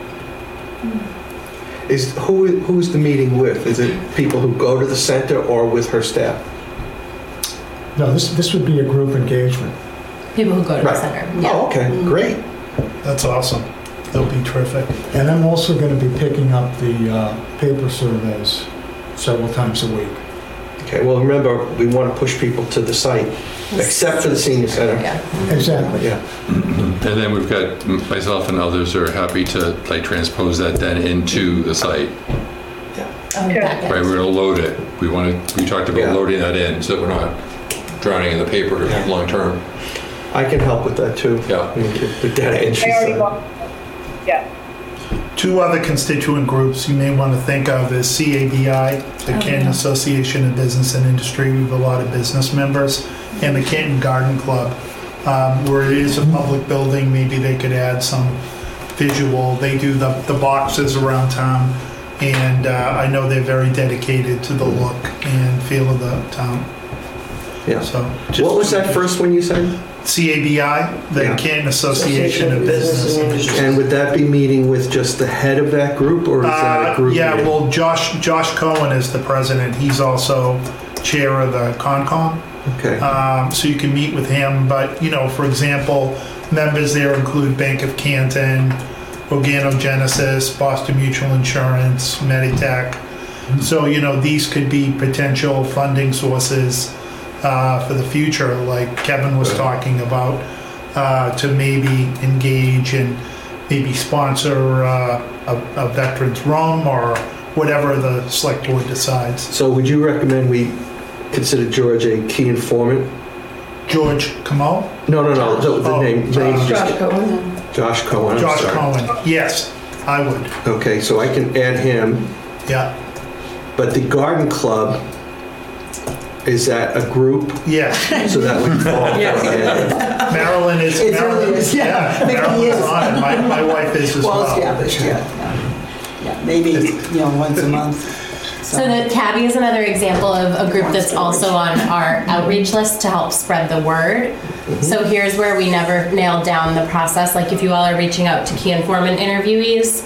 Is, who, who's the meeting with? Is it people who go to the center or with her staff? No, this, this would be a group engagement. People who go to the center. Yeah. Oh, okay, great. That's awesome. They'll be terrific. And I'm also going to be picking up the uh, paper surveys several times a week. Okay, well, remember, we want to push people to the site, except for the senior center. Yeah. Exactly. Yeah, mm-hmm. And then we've got myself and others are happy to like transpose that then into the site. Back end. Right, we're gonna load it. We want to, we talked Yeah. about loading that in so that we're not drowning in the paper Yeah. long-term. I can help with that too. Yeah. I mean, The data entry I already side. got, yeah. Two other constituent groups you may want to think of is CABI, the Oh, Canton yeah. Association of Business and Industry. We have a lot of business members. And the Canton Garden Club, um, where it is a public building, maybe they could add some visual. They do the, the boxes around town. And uh, I know they're very dedicated to the look and feel of the town. Yeah. So. just- What was that first one you said? CABI, the Yeah. Canton Association of Business and Industry. And would that be meeting with just the head of that group or is that a Uh, group? Yeah, meeting? well, Josh, Josh Cohen is the president. He's also chair of the Concom. Okay, Um, so you can meet with him, but, you know, for example, members there include Bank of Canton, Organogenesis, Boston Mutual Insurance, Meditech. So, you know, these could be potential funding sources uh, for the future, like Kevin was talking about, uh, to maybe engage and maybe sponsor uh, a a veterans room or whatever the select board decides. so would you recommend we consider George a key informant? George Kamal, No, no, no, the, the Oh, name, name Josh. just- Josh Cohen. Josh Cohen, I'm Josh sorry. Cohen, yes, I would, Okay, so I can add him, yeah, but the garden club, is that a group? yeah. So that would fall. (laughs) Yes. Yeah. Marilyn is, It Marilyn really is, yeah. Fifty Marilyn's years. on it, my, my wife is as Well well. established, yeah. yeah. Yeah, maybe, you know, once a month. So the Tabby is another example of a group that's also on our outreach list to help spread the word. Mm-hmm. So here's where we never nailed down the process. Like if you all are reaching out to key informant interviewees,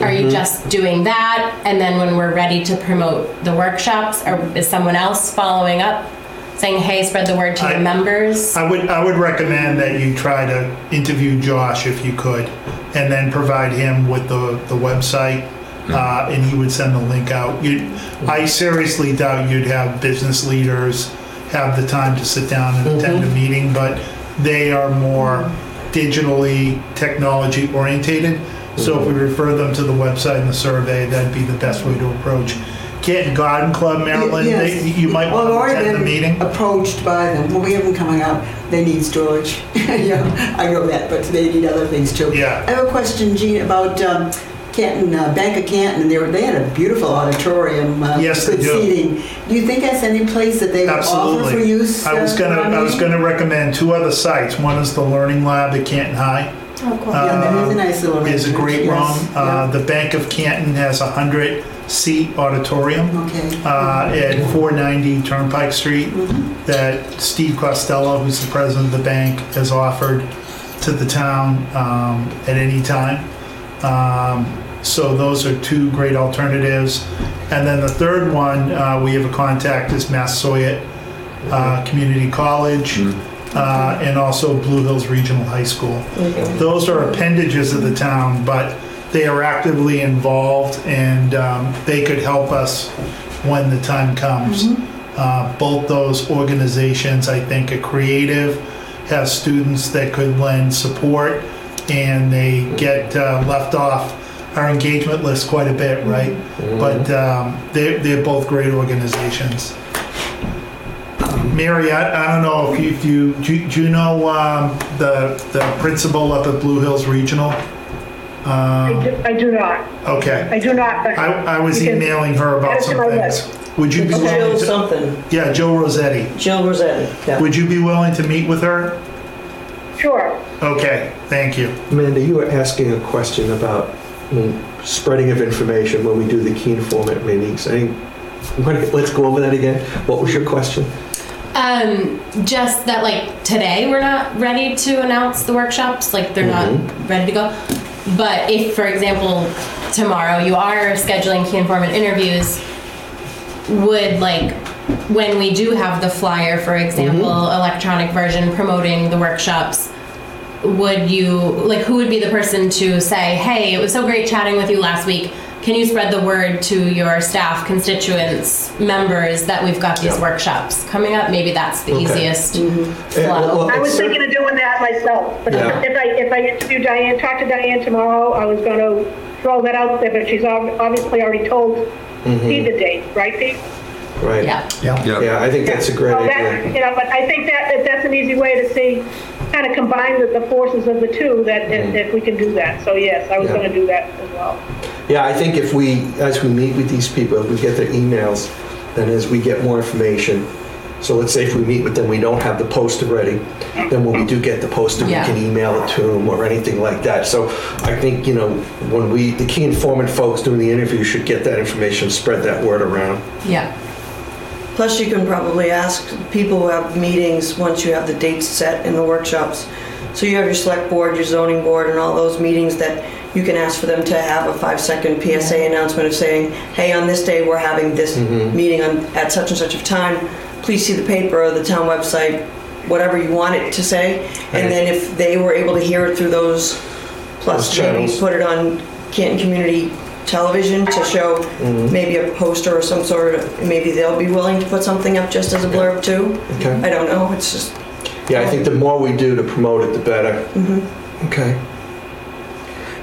are you mm-hmm. just doing that? And then when we're ready to promote the workshops, or is someone else following up saying, hey, spread the word to I- your members? I would, I would recommend that you try to interview Josh if you could, and then provide him with the, the website, uh, and he would send the link out. You, I mm-hmm. seriously doubt you'd have business leaders have the time to sit down and attend a mm-hmm. meeting, but they are more digitally technology orientated. So if we refer them to the website and the survey, that'd be the best way to approach. Canton Garden Club, Marilyn, Yes. they- you might Well, want to attend the been meeting. Approached by them, well, we have them coming up, they need storage. (laughs) Yeah, I know that, but they need other things too. Yeah. I have a question, Gene, about um, Canton, uh, Bank of Canton, and they were, they had a beautiful auditorium. uh, Yes, they good do. seating. Do you think that's any place that they would offer for Absolutely. use? I was uh, gonna, I was gonna recommend two other sites. One is the Learning Lab at Canton High. Oh, cool. Yeah, that is a nice little Is a great room. arrangement, yes, Uh, The Bank of Canton has a hundred seat auditorium. Okay. uh, at 490 Turnpike Street that Steve Costello, who's the president of the bank, has offered to the town um, at any time. Um, So those are two great alternatives. And then the third one, uh, we have a contact is Massasoit uh, Community College uh, and also Blue Hills Regional High School. Those are appendages of the town, but they are actively involved and um, they could help us when the time comes. Uh, Both those organizations, I think, are creative, have students that could lend support, and they get uh, left off our engagement list quite a bit, right? But um, they're, they're both great organizations. Mary, I, I don't know if you, if you, do you- do you know um, the, the principal up at Blue Hills Regional? I Um, do, I do not. Okay. I do not. but I, I was you can emailing her about it some my things. list. Would you be Jill willing to? something, Yeah, Joe Rossetti. Jill Rossetti, yeah. Would you be willing to meet with her? Sure. Okay, thank you. Amanda, you were asking a question about mm, spreading of information when we do the key informant meetings. I think, wanna- let's go over that again. What was your question? Um, just that like today we're not ready to announce the workshops, like they're not ready to go. But if, for example, tomorrow you are scheduling key informant interviews, would like when we do have the flyer, for example, electronic version promoting the workshops, would you like who would be the person to say, "Hey, it was so great chatting with you last week. Can you spread the word to your staff, constituents, members that we've got these Yeah. workshops coming up?" Maybe that's the Okay. easiest mm-hmm. eh, well, flow. well, I was it's uh, thinking of doing that myself, but if I, if I interview Diane, talk to Diane tomorrow, I was gonna throw that out there, but she's obviously already told Pete mm-hmm. the date, right, Pete? Right. Yeah. Yeah. Yeah, I think that's a great So that- idea. You know, but I think that, that that's an easy way to see, kind of combine the, the forces of the two, that if, if mm-hmm. we can do that. So yes, I was Yeah. gonna do that as well. Yeah, I think if we, as we meet with these people, if we get their emails, then as we get more information, so let's say if we meet with them, we don't have the poster ready, then when we do get the poster, we can email it to them or anything like that. So I think, you know, when we, the key informant folks doing the interview should get that information, spread that word around. Yeah. Plus, you can probably ask people who have meetings once you have the dates set in the workshops. So you have your select board, your zoning board, and all those meetings that you can ask for them to have a five-second PSA announcement of saying, hey, on this day, we're having this mm-hmm. meeting on, at such and such of time. Please see the paper or the town website, whatever you want it to say. And then if they were able to hear it through those, plus Those maybe channels. put it on Canton Community Television to show mm-hmm. maybe a poster or some sort of, maybe they'll be willing to put something up just as a blurb too. Okay? I don't know, it's just, Yeah, I um, think the more we do to promote it, the better. Mm-hmm. Okay.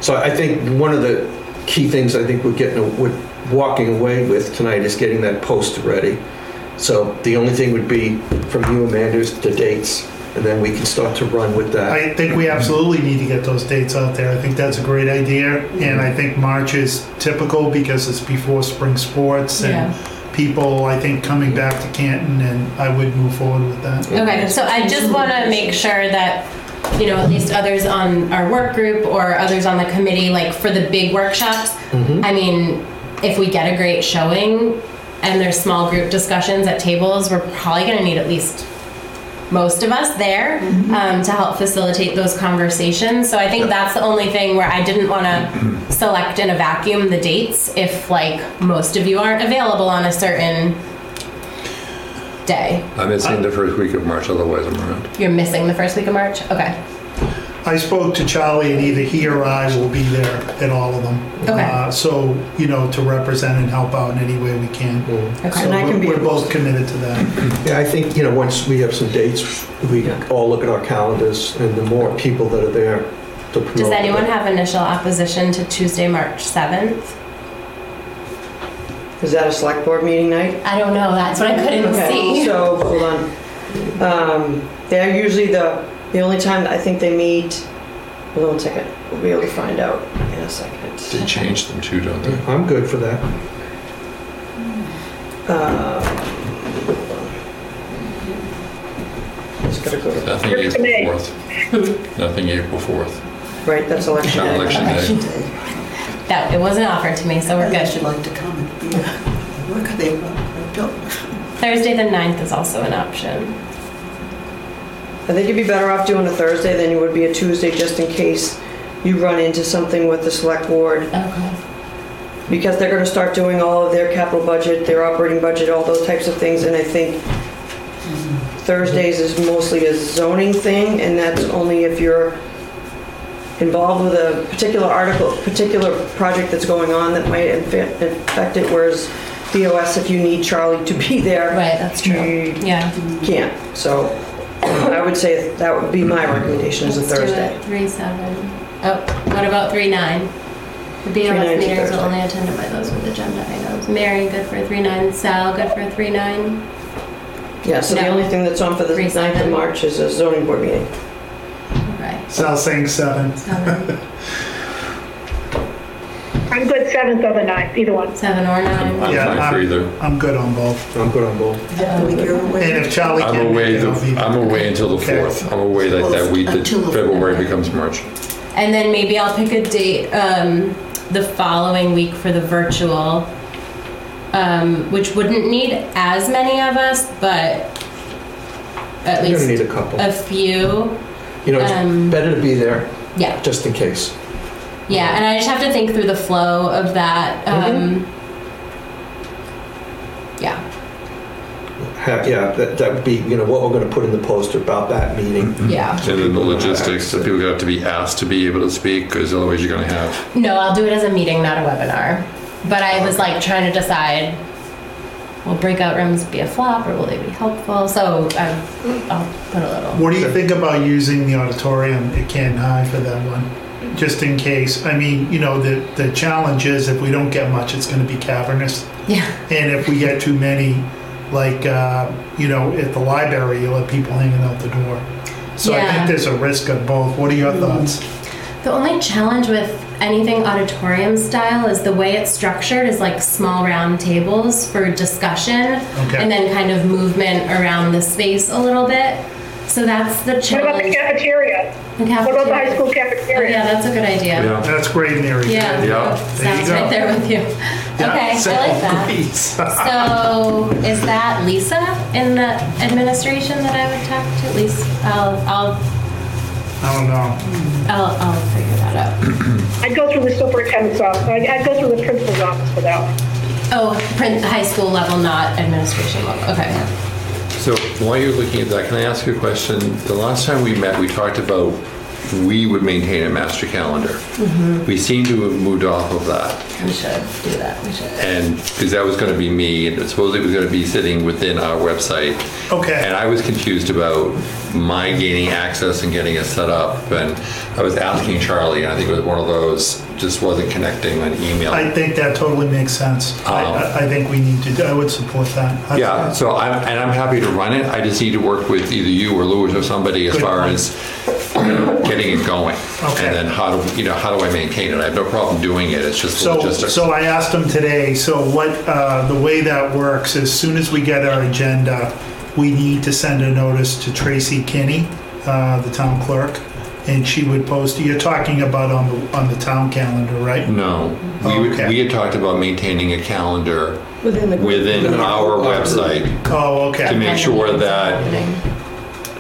So I think one of the key things I think we're getting, we're walking away with tonight is getting that poster ready. So the only thing would be from you, Amanda, is the dates, and then we can start to run with that. I think we absolutely need to get those dates out there. I think that's a great idea. And I think March is typical because it's before spring sports and people, I think, coming back to Canton, and I would move forward with that. Okay, so I just want to make sure that, you know, at least others on our work group or others on the committee, like for the big workshops, mm-hmm. I mean, if we get a great showing and there's small group discussions at tables, we're probably going to need at least most of us there um, to help facilitate those conversations. So I think that's the only thing where I didn't want to select in a vacuum the dates if like most of you aren't available on a certain day. I'm missing the first week of March, otherwise I'm around. You're missing the first week of March? Okay. I spoke to Charlie, and either he or I will be there at all of them. Okay. Uh, So, you know, to represent and help out in any way we can. Okay. So And I can we're be we're both committed to that. (clears throat) Yeah, I think, you know, once we have some dates, we all look at our calendars, and the more people that are there to promote. Does anyone it. have initial opposition to Tuesday, March 7th? is that a select board meeting night? I don't know. That's what I couldn't Okay, see. so, hold on. Um, They're usually the, the only time I think they meet, hold on one second, we'll be able to find out in a second. They change them too, don't they? I'm good for that. Uh, just gotta go to, Nothing Works for. April 4th. Nothing April 4th. right, that's election Not day. election Election day. day. That, it wasn't offered to me, so we're I good. should like to come and be, a- where could they, don't, Thursday the 9th is also an option. I think you'd be better off doing a Thursday than you would be a Tuesday, just in case you run into something with the select board. Okay. Because they're gonna start doing all of their capital budget, their operating budget, all those types of things, and I think Thursdays is mostly a zoning thing, and that's only if you're involved with a particular article, particular project that's going on that might affect affect it, whereas BOS, if you need Charlie to be there, Right, that's true. you Yeah. can't. So would say that would be my recommendation is a Let's do Thursday. it. 3 7. Oh, what about 3 9? The BOS 3-9 's a meetings will Thursday. only attended by those with agenda items. Mary, good for 3 9. Sal, good for 3 9. Yeah, so the No. only thing that's on for the Three 9th of seven. March is a zoning board meeting. Okay. Sal saying seven. 7. (laughs) I'm good 7th or the ninth, either one. 7 or 9. I'm Yeah, fine for I'm- either. I'm good on both. I'm good on both. is the week you're away? And if Charlie I'm can't away, make it, I'll be. the- I'm away until the Okay. 4th. I'm away like that week that Until the- February becomes March. And then maybe I'll pick a date um, the following week for the virtual, um, which wouldn't need as many of us, but at You're gonna least need a couple. a few. You know, um, it's better to be there, Yeah, just in case. Yeah. And I just have to think through the flow of that. Um, Yeah. Ha- Yeah, that, that would be, you know, what we're gonna put in the poster about that meeting. Yeah. And then the logistics, that people have to be asked to be able to speak, because otherwise you're gonna have, No, I'll do it as a meeting, not a webinar. But I was like trying to decide will breakout rooms be a flop or will they be helpful? So um, I'll put a little. What do you think about using the auditorium at Canton High for that one? Just in case, I mean, you know, the, the challenge is if we don't get much, it's gonna be cavernous. Yeah. And if we get too many, like, uh, you know, at the library, you'll have people hanging out the door. So I think there's a risk of both. What are your thoughts? The only challenge with anything auditorium style is the way it's structured is like small round tables for discussion Okay. and then kind of movement around the space a little bit. So that's the challenge. What about the cafeteria? The What about the high cafeteria. school Oh, cafeteria? yeah, that's a good idea. yeah. That's great, Mary. Yeah. Yeah. There you Sounds go. right there with you. (laughs) Okay, I so like that. (laughs) So is that Lisa in the administration that I would talk to? At least I'll I'll I don't know. I'll, I'll figure that out. (clears throat) I'd go through the superintendent's office, I'd I'd go through the principal's office for that one. Oh, print high school level, not administration level. Okay. So while you're looking at that, can I ask you a question? The last time we met, we talked about we would maintain a master calendar. We seem to have moved off of that. We should do that. We should. And, because that was going to be me, and supposedly it was going to be sitting within our website. Okay. And I was confused about my gaining access and getting it set up. And I was asking Charlie, and I think it was one of those, just wasn't connecting on email. I think that totally makes sense. I, Um, I I think we need to, I would support that. I- Yeah, so I'm, and I'm happy to run it. I just need to work with either you or Louis or somebody as Good far point. as you know, getting it going. Okay. And then how do, you know, how do I maintain it? I have no problem doing it. It's just So, logistics. so I asked him today, so what, uh, the way that works, as soon as we get our agenda, we need to send a notice to Tracy Kinney, uh, the town clerk, and she would post, you're talking about on the, on the town calendar, right? No, we, would- Okay. we had talked about maintaining a calendar Within the. within our website Oh, okay to okay. make sure that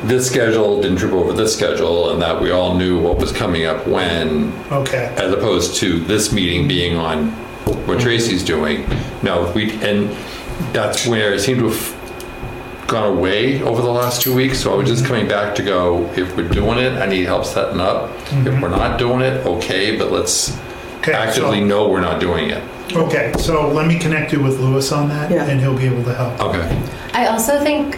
this schedule didn't trip over this schedule and that we all knew what was coming up when, Okay, as opposed to this meeting being on what mm-hmm. Tracy's doing. No, we, and that's where it seemed to have gone away over the last two weeks. So I was just mm-hmm. coming back to go, if we're doing it, I need help setting up. If mm-hmm. we're not doing it, okay, but let's okay. actively so- know we're not doing it. Okay, so let me connect you with Lewis on that, Yeah. and he'll be able to help. Okay. I also think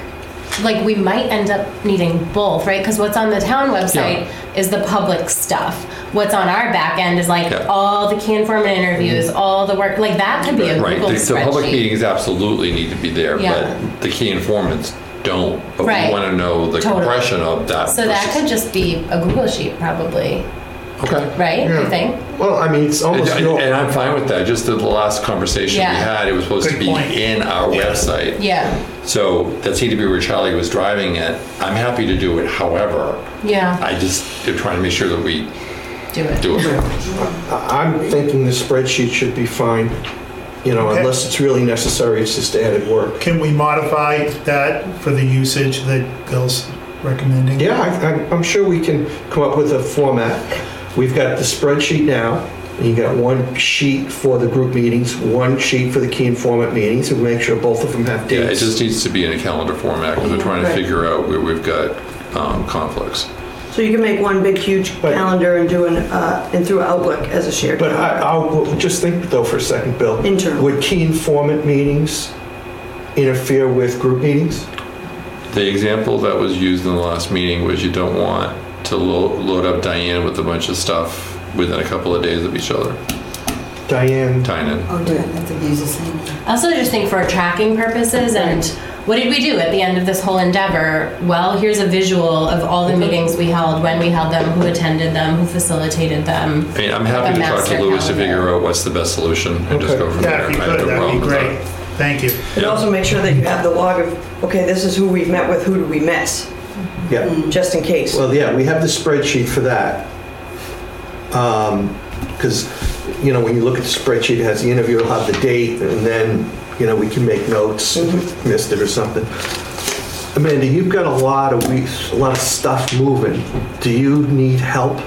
like we might end up needing both, right? Because what's on the town website is the public stuff. What's on our back end is like Yeah. all the key informant interviews, mm-hmm. all the work. Like that could be a Right, Google the, the public meetings absolutely need to be there, Yeah. but the key informants don't. But Right. we want to know the Totally. compression of that. So that could just be a Google sheet, probably. Okay. right? You Yeah. think? Well, I mean, it's And, almost your, and I'm fine with that. Just the last conversation Yeah. we had, it was supposed to Good be point. in our Yeah. website. Yeah, So that seemed to be where Charlie was driving it. I'm happy to do it. However, yeah, I just am trying to make sure that we do it. do it. I'm thinking the spreadsheet should be fine, you know, Okay. unless it's really necessary, it's just added work. Can we modify that for the usage that Bill's recommending? Yeah, I- I'm, I'm sure we can come up with a format. We've got the spreadsheet now, and you got one sheet for the group meetings, one sheet for the key informant meetings, and make sure both of them have dates. Yeah, it dates. just needs to be in a calendar format because we're trying to Right. figure out where we've got um, conflicts. So you can make one big huge But- calendar and do an, uh, and through Outlook as a shared But I. I'll, just think though for a second, Bill. Internal. Would key informant meetings interfere with group meetings? The example that was used in the last meeting was you don't want to lo- load up Diane with a bunch of stuff within a couple of days of each other. Diane, Tynan. Oh, yeah, I think he's the same. I also just think for tracking purposes and what did we do at the end of this whole endeavor? Well, here's a visual of all the meetings we held, when we held them, who attended them, who facilitated them. I mean, I'm happy to talk master to Louis to calendar. figure out what's the best solution and just Okay. go from Yeah, there. if you I have could, no that'd be with great. Thank you. And Yeah. also make sure that you have the log of, okay, this is who we've met with, who did we miss, yeah. just in case. Well, yeah, we have the spreadsheet for that. Um, because, you know, when you look at the spreadsheet, it has the interview, it'll have the date, and then, you know, we can make notes if we mm-hmm. missed it or something. Amanda, you've got a lot of weeks, a lot of stuff moving. Do you need help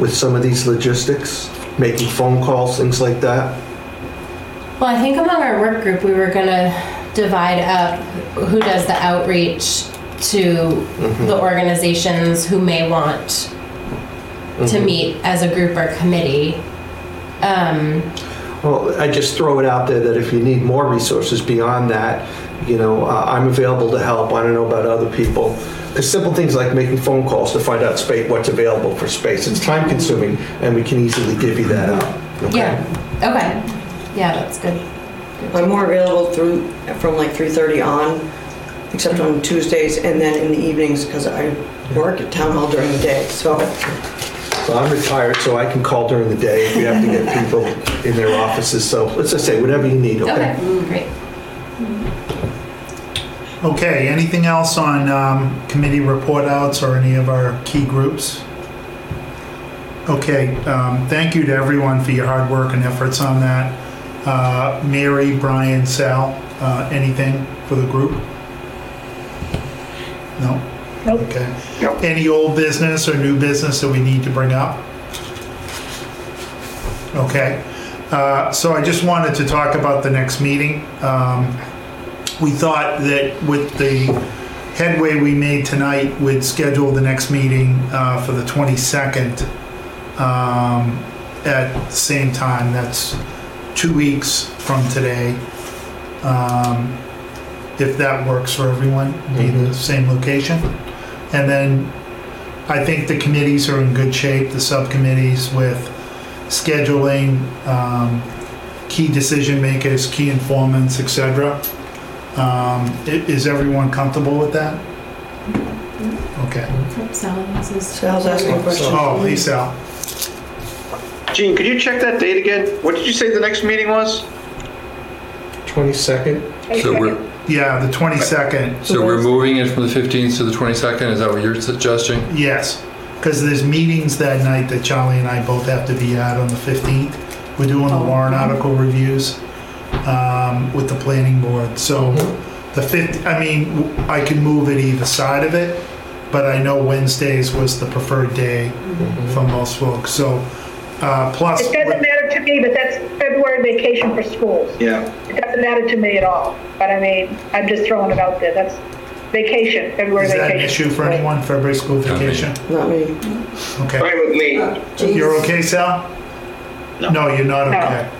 with some of these logistics? Making phone calls, things like that? Well, I think among our work group, we were gonna divide up who does the outreach to the organizations who may want to meet as a group or committee. Um, Well, I just throw it out there that if you need more resources beyond that, you know, uh, I'm available to help. I don't know about other people. There's simple things like making phone calls to find out space, what's available for space. It's time consuming and we can easily divvy that up. okay? yeah, okay. Yeah, that's good. I'm more available through, from like 3:30 on, except on Tuesdays and then in the evenings because I work at town hall during the day, so. So I'm retired, so I can call during the day if we have to get people in their offices. So let's just say whatever you need, Okay, okay? great. Okay, anything else on um, committee report outs or any of our key groups? Okay, um, thank you to everyone for your hard work and efforts on that. Uh, Mary, Brian, Sal, uh, anything for the group? No? Nope. Okay. Nope. Any old business or new business that we need to bring up? Okay, uh, so I just wanted to talk about the next meeting. Um, We thought that with the headway we made tonight, we'd schedule the next meeting uh, for the 22nd um, at the same time. That's two weeks from today. Um, If that works for everyone, be the same location. And then I think the committees are in good shape, the subcommittees with scheduling, um, key decision makers, key informants, et cetera. Um, i- Is everyone comfortable with that? Okay. Sally, this is. Sal's asking a question. Oh, hey Sal. Gene, could you check that date again? What did you say the next meeting was? 22nd? So we're, Yeah, the 22nd. so we're moving it from the 15th to the 22nd? Is that what you're suggesting? Yes, because there's meetings that night that Charlie and I both have to be at on the 15th. We're doing the warrant article reviews um, with the planning board. So the 5th, I mean, w- I can move it either side of it, but I know Wednesdays was the preferred day for most folks. So uh, plus, It doesn't matter to me, but that's February vacation for schools. Yeah. It doesn't matter to me at all, but I mean, I'm just throwing it out there, that's vacation, February is that vacation. an issue for anyone, February school vacation? Not me. Okay. Fine with me. Geez. You're okay, Sal? No. No, you're not No. okay.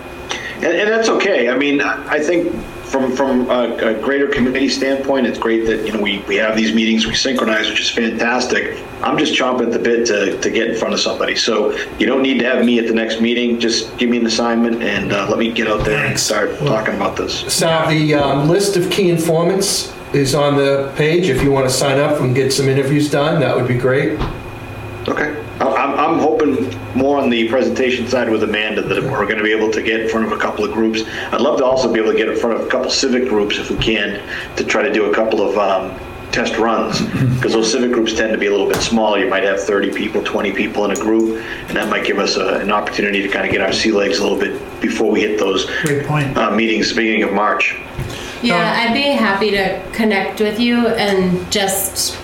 And, and that's okay. I mean, I I think from, from a, a greater committee standpoint, it's great that, you know, we, we have these meetings, we synchronize, which is fantastic. I'm just chomping at the bit to, to get in front of somebody. So you don't need to have me at the next meeting. Just give me an assignment and uh, let me get out there and start talking about this. Sal, the um, list of key informants is on the page. If you want to sign up and get some interviews done, that would be great. Okay. I- I'm, I'm hoping more on the presentation side with Amanda that we're going to be able to get in front of a couple of groups. I'd love to also be able to get in front of a couple civic groups if we can to try to do a couple of um, test runs because those civic groups tend to be a little bit small. You might have 30 people, 20 people in a group, and that might give us a, an opportunity to kind of get our sea legs a little bit before we hit those Great point. uh, meetings beginning of March. Yeah, I'd be happy to connect with you and just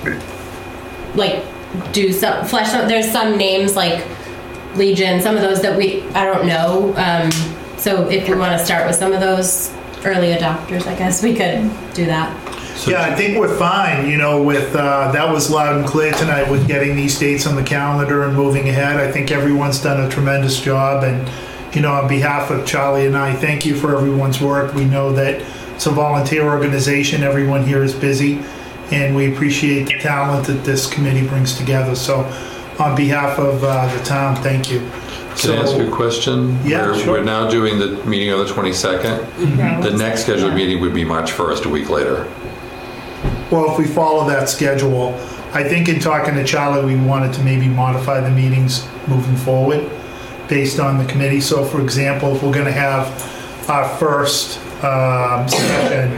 like do some flesh out. There's some names like Legion, some of those that we I don't know. Um, so if we want to start with some of those early adopters, I guess we could do that. Yeah, I think we're fine, you know, with, uh, that was loud and clear tonight with getting these dates on the calendar and moving ahead. I think everyone's done a tremendous job and, you know, on behalf of Charlie and I, thank you for everyone's work. We know that it's a volunteer organization, everyone here is busy, and we appreciate the talent that this committee brings together. So on behalf of, uh, the town, thank you. Can I ask you a So, question? Yeah, We're- sure. We're now doing the meeting on the 22nd. The next scheduled meeting would be March 1st, a week later. well, if we follow that schedule, I think in talking to Charlie, we wanted to maybe modify the meetings moving forward based on the committee. So for example, if we're gonna have our first um, session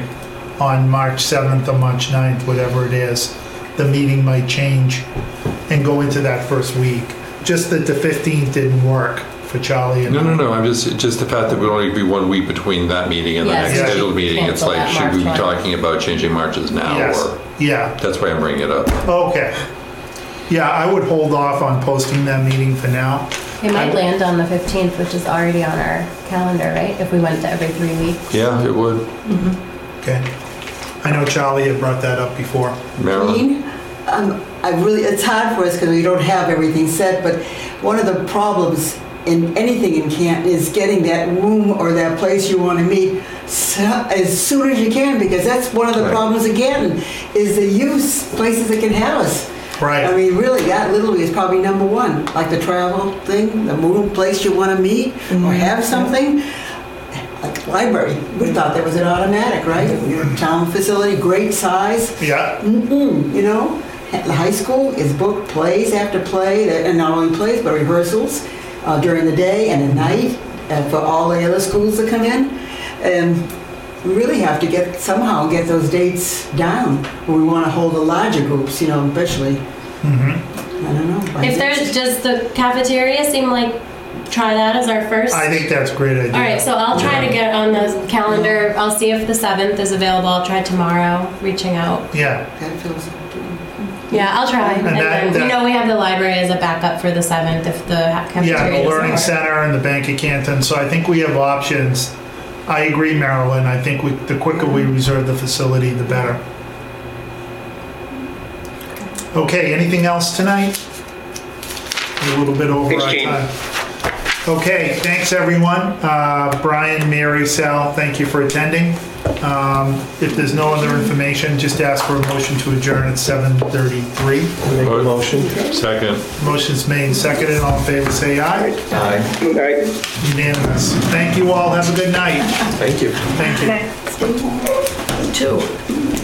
on March 7th or March 9th, whatever it is, the meeting might change and go into that first week. Just that the 15th didn't work for Charlie and No, no, no, I'm just, just the fact that would only be one week between that meeting and the Yes. next Yeah. scheduled meeting. It's Cancel like, that should we be March one. talking about changing marches now? Yes, Or, yeah, that's why I'm bringing it up. okay. Yeah, I would hold off on posting that meeting for now. It might land on the 15th, which is already on our calendar, right? If we went to every three weeks. Yeah, it would. Okay. I know Charlie had brought that up before. Marilyn? Um, I really, it's hard for us because we don't have everything set, but one of the problems in anything in Canton is getting that room or that place you want to meet so, as soon as you can, because that's one of the Right. problems again, is the use, places that can have us. Right. I mean, really, that literally is probably number one, like the travel thing, the move, place you want to meet or mm-hmm. have something. Like library, we thought that was an automatic, right? Your town facility, great size. yeah, Mm-mm, you know, the high school is booked plays after play, and not only plays, but rehearsals uh, during the day and at night uh, for all the other schools that come in. And we really have to get, somehow get those dates down, where we want to hold the larger groups, you know, especially. I don't know. If there's, just the cafeteria seem like, try that as our first? I think that's a great idea. All right, so I'll try to get on the calendar. I'll see if the 7th is available. I'll try tomorrow, reaching out. Yeah, That feels, Yeah, I'll try. And that- then we that- know we have the library as a backup for the 7th if the cafeteria yeah, the doesn't Learning work. Center and the Bank of Canton, so I think we have options. I agree, Marilyn, I think we, the quicker we mm-hmm. reserve the facility, the better. Okay, anything else tonight? We're A little bit over Thanks, our Gene. time. Okay, thanks, everyone. Uh, Brian, Mary, Sal, thank you for attending. Um, If there's no other information, just ask for a motion to adjourn at 7:33. Make a motion. Second. Motion's made, seconded, all in favor, say aye. Aye. All right. Unanimous. Thank you all, have a good night. Thank you. Thank you. Okay. Two.